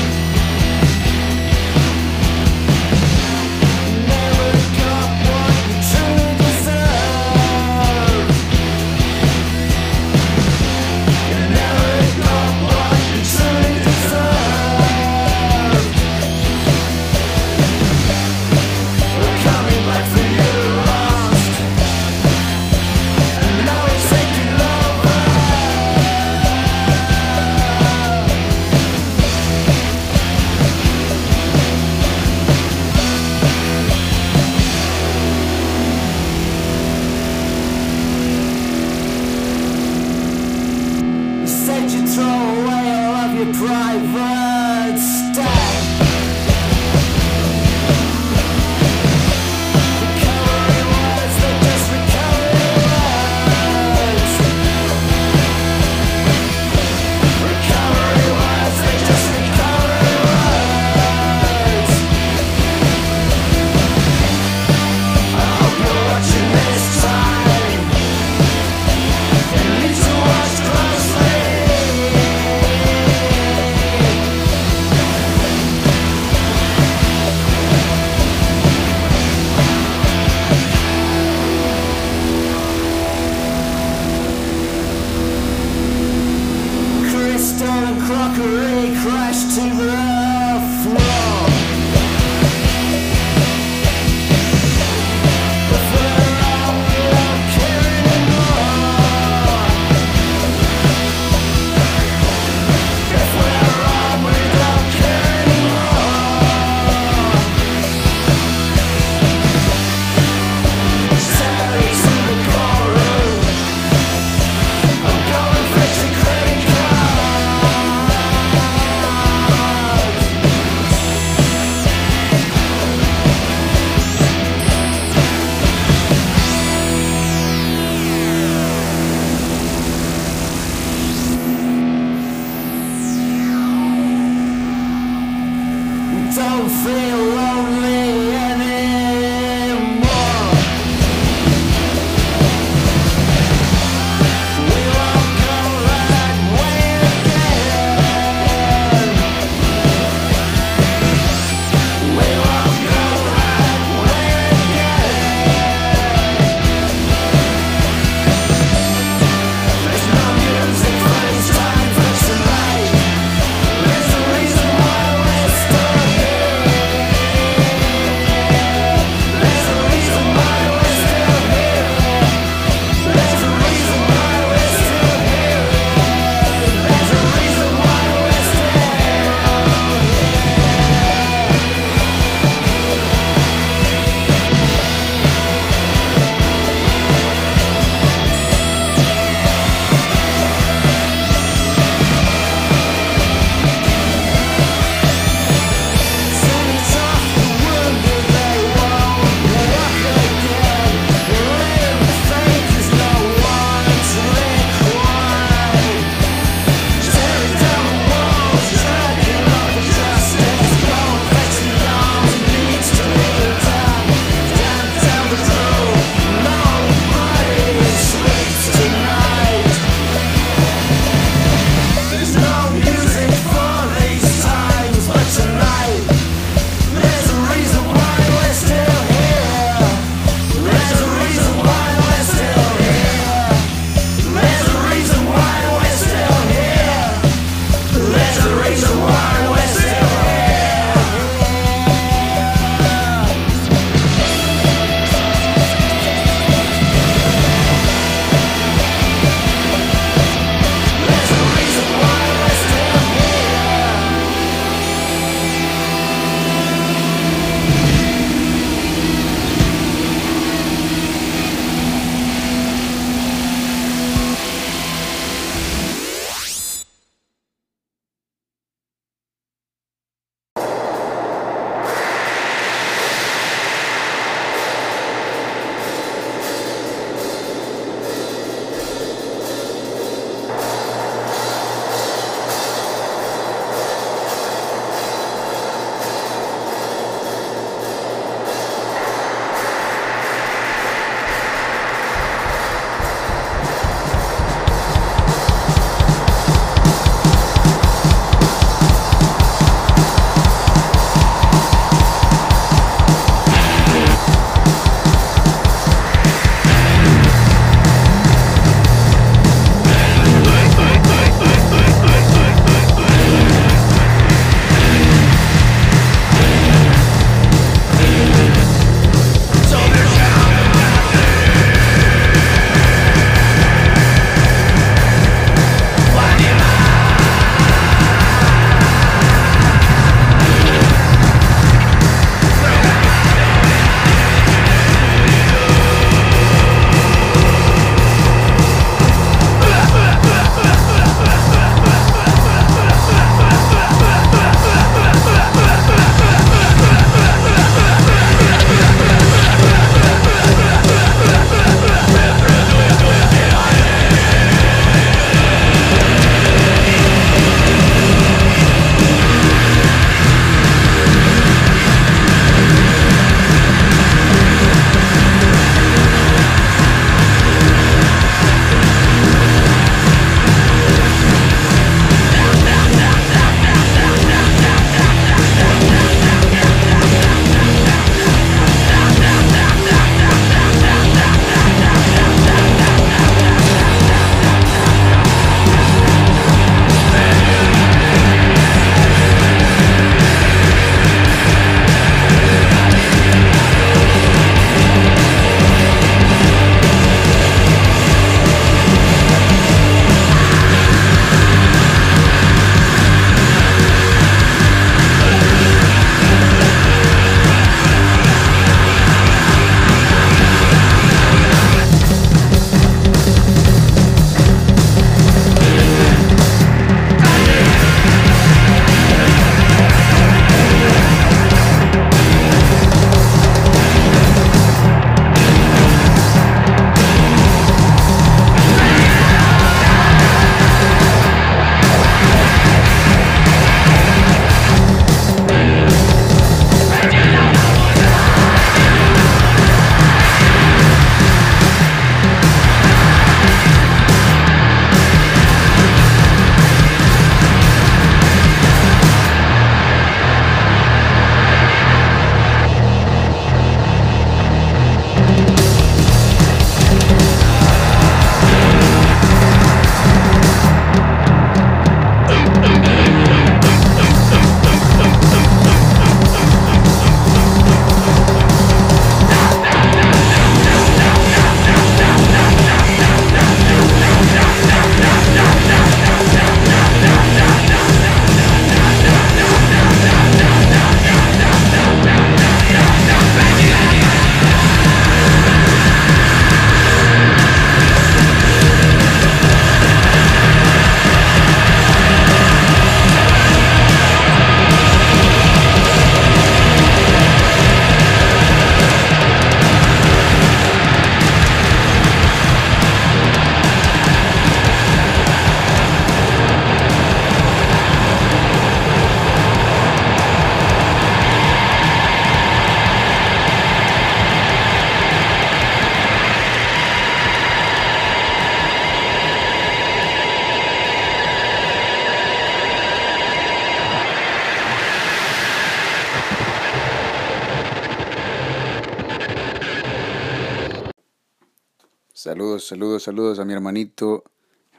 Saludos, a mi hermanito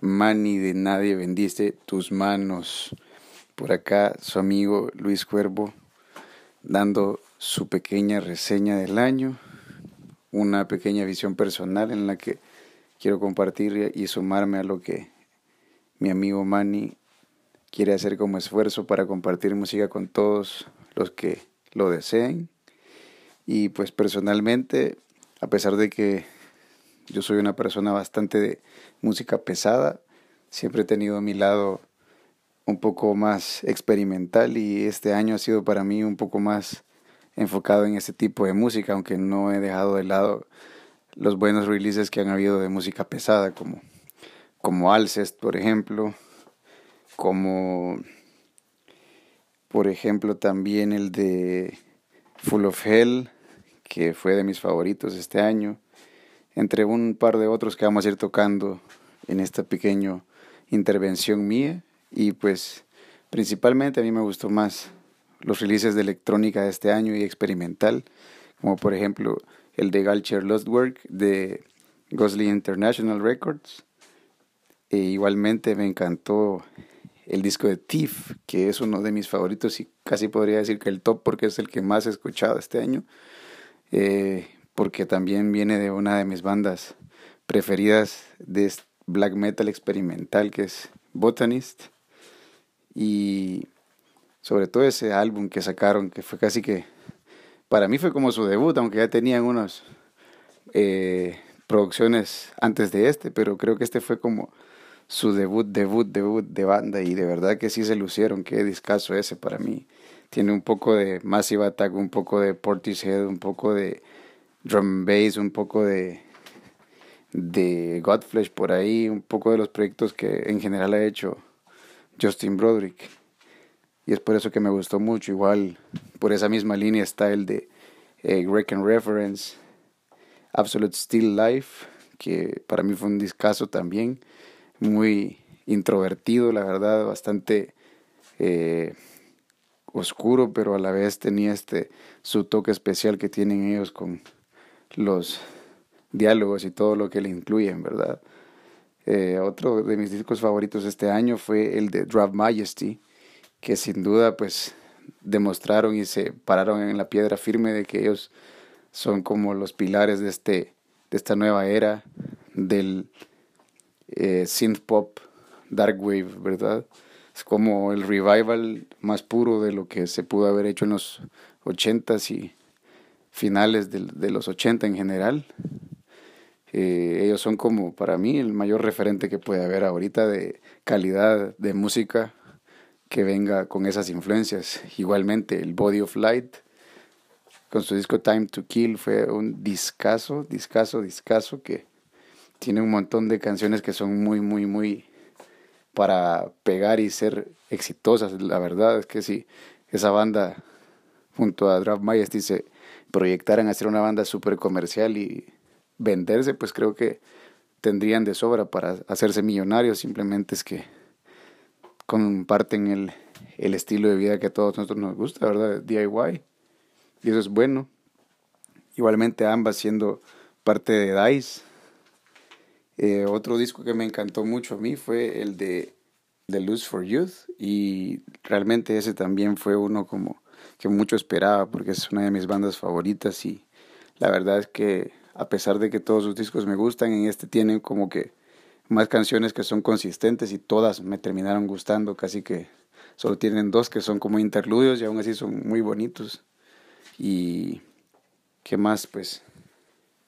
Manny de Nadie Bendice Tus Manos. Por acá su amigo Luis Cuervo dando su pequeña reseña del año, una pequeña visión personal en la que quiero compartir y sumarme a lo que mi amigo Manny quiere hacer como esfuerzo para compartir música con todos los que lo deseen. Y pues personalmente, a pesar de que yo soy una persona bastante de música pesada, siempre he tenido mi lado un poco más experimental y este año ha sido para mí un poco más enfocado en ese tipo de música, aunque no he dejado de lado los buenos releases que han habido de música pesada, como, como Alcest, por ejemplo, como por ejemplo también el de Full of Hell, que fue de mis favoritos este año, entre un par de otros que vamos a ir tocando en esta pequeña intervención mía. Y pues principalmente a mí me gustó más los releases de electrónica de este año y experimental, como por ejemplo el de Galcher Lost Work de Gosling International Records. E igualmente me encantó el disco de Thief, que es uno de mis favoritos y casi podría decir que el top porque es el que más he escuchado este año, eh, porque también viene de una de mis bandas preferidas de black metal experimental que es Botanist y sobre todo ese álbum que sacaron que fue casi que para mí fue como su debut aunque ya tenían unas eh, producciones antes de este pero creo que este fue como su debut, debut, debut de banda y de verdad que sí se lucieron, qué discazo ese para mí. Tiene un poco de Massive Attack, un poco de Portishead, un poco de drum bass, un poco de de Godflesh por ahí, un poco de los proyectos que en general ha hecho Justin Broderick. Y es por eso que me gustó mucho. Igual por esa misma línea está el de eh, Reference, Absolute Still Life, que para mí fue un discazo también muy introvertido, la verdad, bastante eh, oscuro, pero a la vez tenía este su toque especial que tienen ellos con los diálogos y todo lo que le incluyen, ¿verdad? Eh, otro de mis discos favoritos este año fue el de Drop Majesty, que sin duda pues demostraron y se pararon en la piedra firme de que ellos son como los pilares de este de esta nueva era del eh, synth pop, dark wave, ¿verdad? Es como el revival más puro de lo que se pudo haber hecho en los 80s y finales de, los 80 en general. Eh, ellos son como para mí el mayor referente que puede haber ahorita de calidad de música que venga con esas influencias. Igualmente el Body of Light con su disco Time to Kill fue un discazo, discazo, discazo que tiene un montón de canciones que son muy, muy, muy para pegar y ser exitosas. La verdad es que si esa banda junto a Draft Majesty se proyectaran a ser una banda súper comercial y venderse, pues creo que tendrían de sobra para hacerse millonarios. Simplemente es que comparten el, el estilo de vida que a todos nosotros nos gusta, ¿verdad? DIY. Y eso es bueno. Igualmente ambas siendo parte de DICE eh, otro disco que me encantó mucho a mí fue el de The Lose for Youth y realmente ese también fue uno como que mucho esperaba porque es una de mis bandas favoritas y la verdad es que a pesar de que todos sus discos me gustan, en este tienen como que más canciones que son consistentes y todas me terminaron gustando, casi que solo tienen dos que son como interludios y aún así son muy bonitos. Y qué más, pues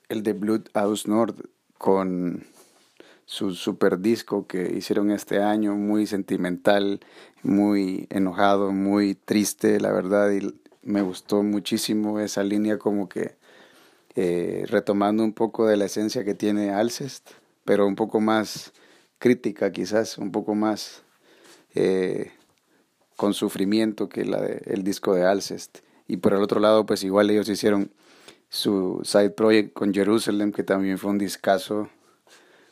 el de Blood House Nord con su super disco que hicieron este año, muy sentimental, muy enojado, muy triste, la verdad, y me gustó muchísimo esa línea como que eh, retomando un poco de la esencia que tiene Alcest, pero un poco más crítica quizás, un poco más eh, con sufrimiento que la de, el disco de Alcest. Y por el otro lado, pues igual ellos hicieron su side project con Jerusalem, que también fue un discazo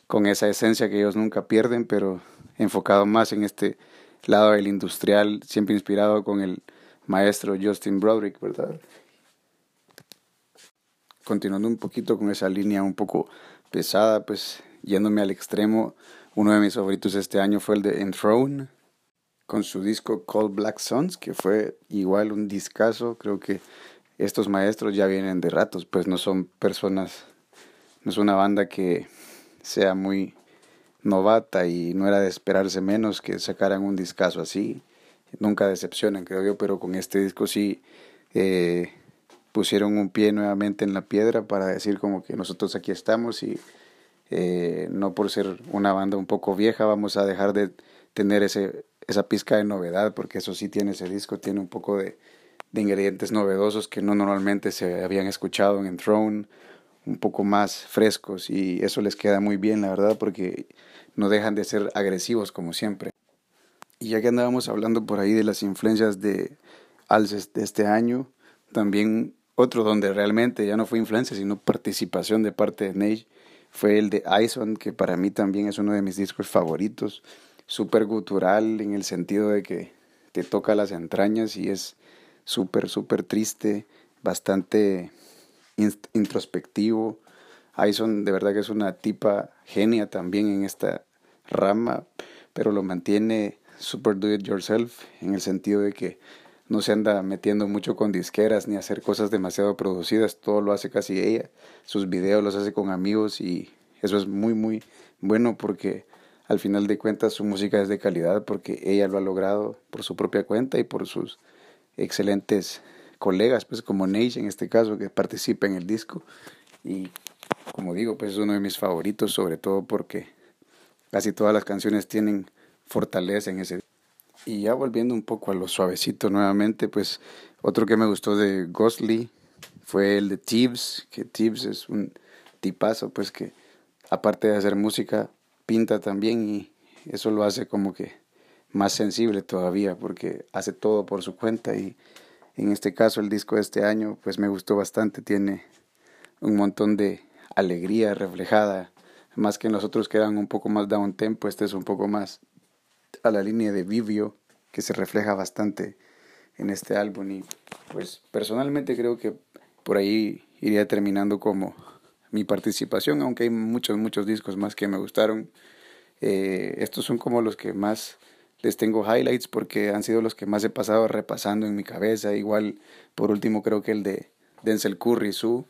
con esa esencia que ellos nunca pierden, pero enfocado más en este lado del industrial, siempre inspirado con el maestro Justin Broderick, ¿verdad? continuando un poquito con esa línea un poco pesada, pues yéndome al extremo, uno de mis favoritos este año fue el de Enthroned, con su disco Cold Black Suns, que fue igual un discazo. Creo que estos maestros ya vienen de ratos, pues no son personas, no es una banda que sea muy novata y no era de esperarse menos que sacaran un discazo así. Nunca decepcionan, creo yo, pero con este disco sí eh, pusieron un pie nuevamente en la piedra para decir como que nosotros aquí estamos y eh, no por ser una banda un poco vieja vamos a dejar de tener ese, esa pizca de novedad, porque eso sí tiene ese disco, tiene un poco de, de ingredientes novedosos que no normalmente se habían escuchado en Throne, un poco más frescos y eso les queda muy bien, la verdad, porque no dejan de ser agresivos como siempre. Y ya que andábamos hablando por ahí de las influencias de Alces de este año, también otro donde realmente ya no fue influencia, sino participación de parte de Nage, fue el de Ison, que para mí también es uno de mis discos favoritos, súper gutural en el sentido de que te toca las entrañas y es súper, súper triste, bastante introspectivo. Ison de verdad que es una tipa genia también en esta rama, pero lo mantiene super do it yourself en el sentido de que no se anda metiendo mucho con disqueras ni hacer cosas demasiado producidas, todo lo hace casi ella. Sus videos los hace con amigos y eso es muy muy bueno porque al final de cuentas su música es de calidad porque ella lo ha logrado por su propia cuenta y por sus excelentes colegas, pues como Nage en este caso, que participa en el disco. Y como digo, pues es uno de mis favoritos, sobre todo porque casi todas las canciones tienen fortaleza en ese. Y ya volviendo un poco a lo suavecito nuevamente, pues otro que me gustó de Ghostly fue el de Tibbs, que Tibbs es un tipazo, pues que aparte de hacer música, pinta también y eso lo hace como que más sensible todavía porque hace todo por su cuenta y en este caso el disco de este año pues me gustó bastante, tiene un montón de alegría reflejada, más que en los otros que eran un poco más down tempo, este es un poco más a la línea de Vivio que se refleja bastante en este álbum y pues personalmente creo que por ahí iría terminando como mi participación, aunque hay muchos, muchos discos más que me gustaron. Eh, estos son como los que más les tengo highlights porque han sido los que más he pasado repasando en mi cabeza. Igual, por último, creo que el de Denzel Curry, Su,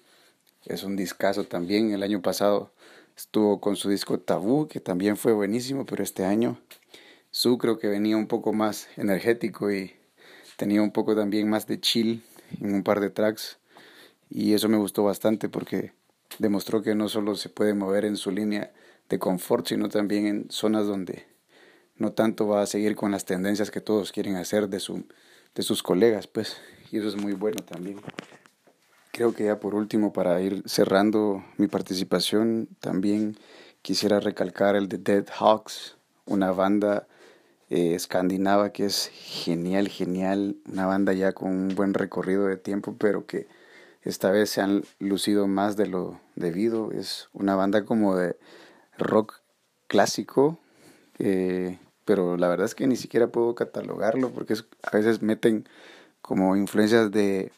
es un discazo también. El año pasado estuvo con su disco Tabú, que también fue buenísimo, pero este año Su creo que venía un poco más energético y tenía un poco también más de chill en un par de tracks. Y eso me gustó bastante porque demostró que no solo se puede mover en su línea de confort, sino también en zonas donde no tanto va a seguir con las tendencias que todos quieren hacer de, su, de sus colegas, pues, y eso es muy bueno también. Creo que ya por último, para ir cerrando mi participación, también quisiera recalcar el de Dead Hawks, una banda eh, escandinava que es genial, genial, una banda ya con un buen recorrido de tiempo, pero que esta vez se han lucido más de lo debido. Es una banda como de rock clásico, eh, pero la verdad es que ni siquiera puedo catalogarlo porque a veces meten como influencias de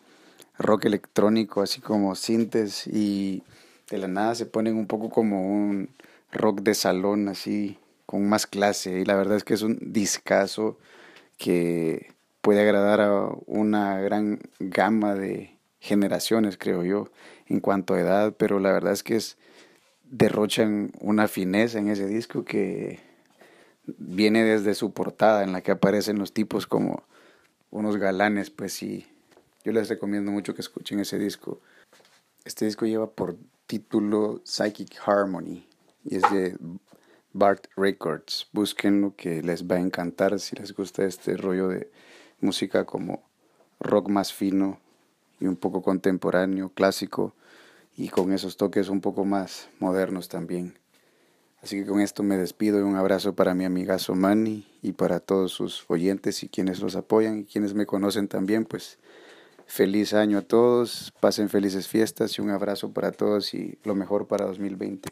rock electrónico, así como sintes y de la nada se ponen un poco como un rock de salón, así con más clase. Y la verdad es que es un discazo que puede agradar a una gran gama de generaciones, creo yo, en cuanto a edad, pero la verdad es que es derrochan una fineza en ese disco que viene desde su portada en la que aparecen los tipos como unos galanes, pues sí, yo les recomiendo mucho que escuchen ese disco. Este disco lleva por título Psychic Harmony y es de Bart Records. Busquen lo que les va a encantar si les gusta este rollo de música como rock más fino, y un poco contemporáneo, clásico y con esos toques un poco más modernos también. Así que con esto me despido y un abrazo para mi amiga Somani y para todos sus oyentes y quienes los apoyan y quienes me conocen también, pues feliz año a todos, pasen felices fiestas y un abrazo para todos y lo mejor para 2020.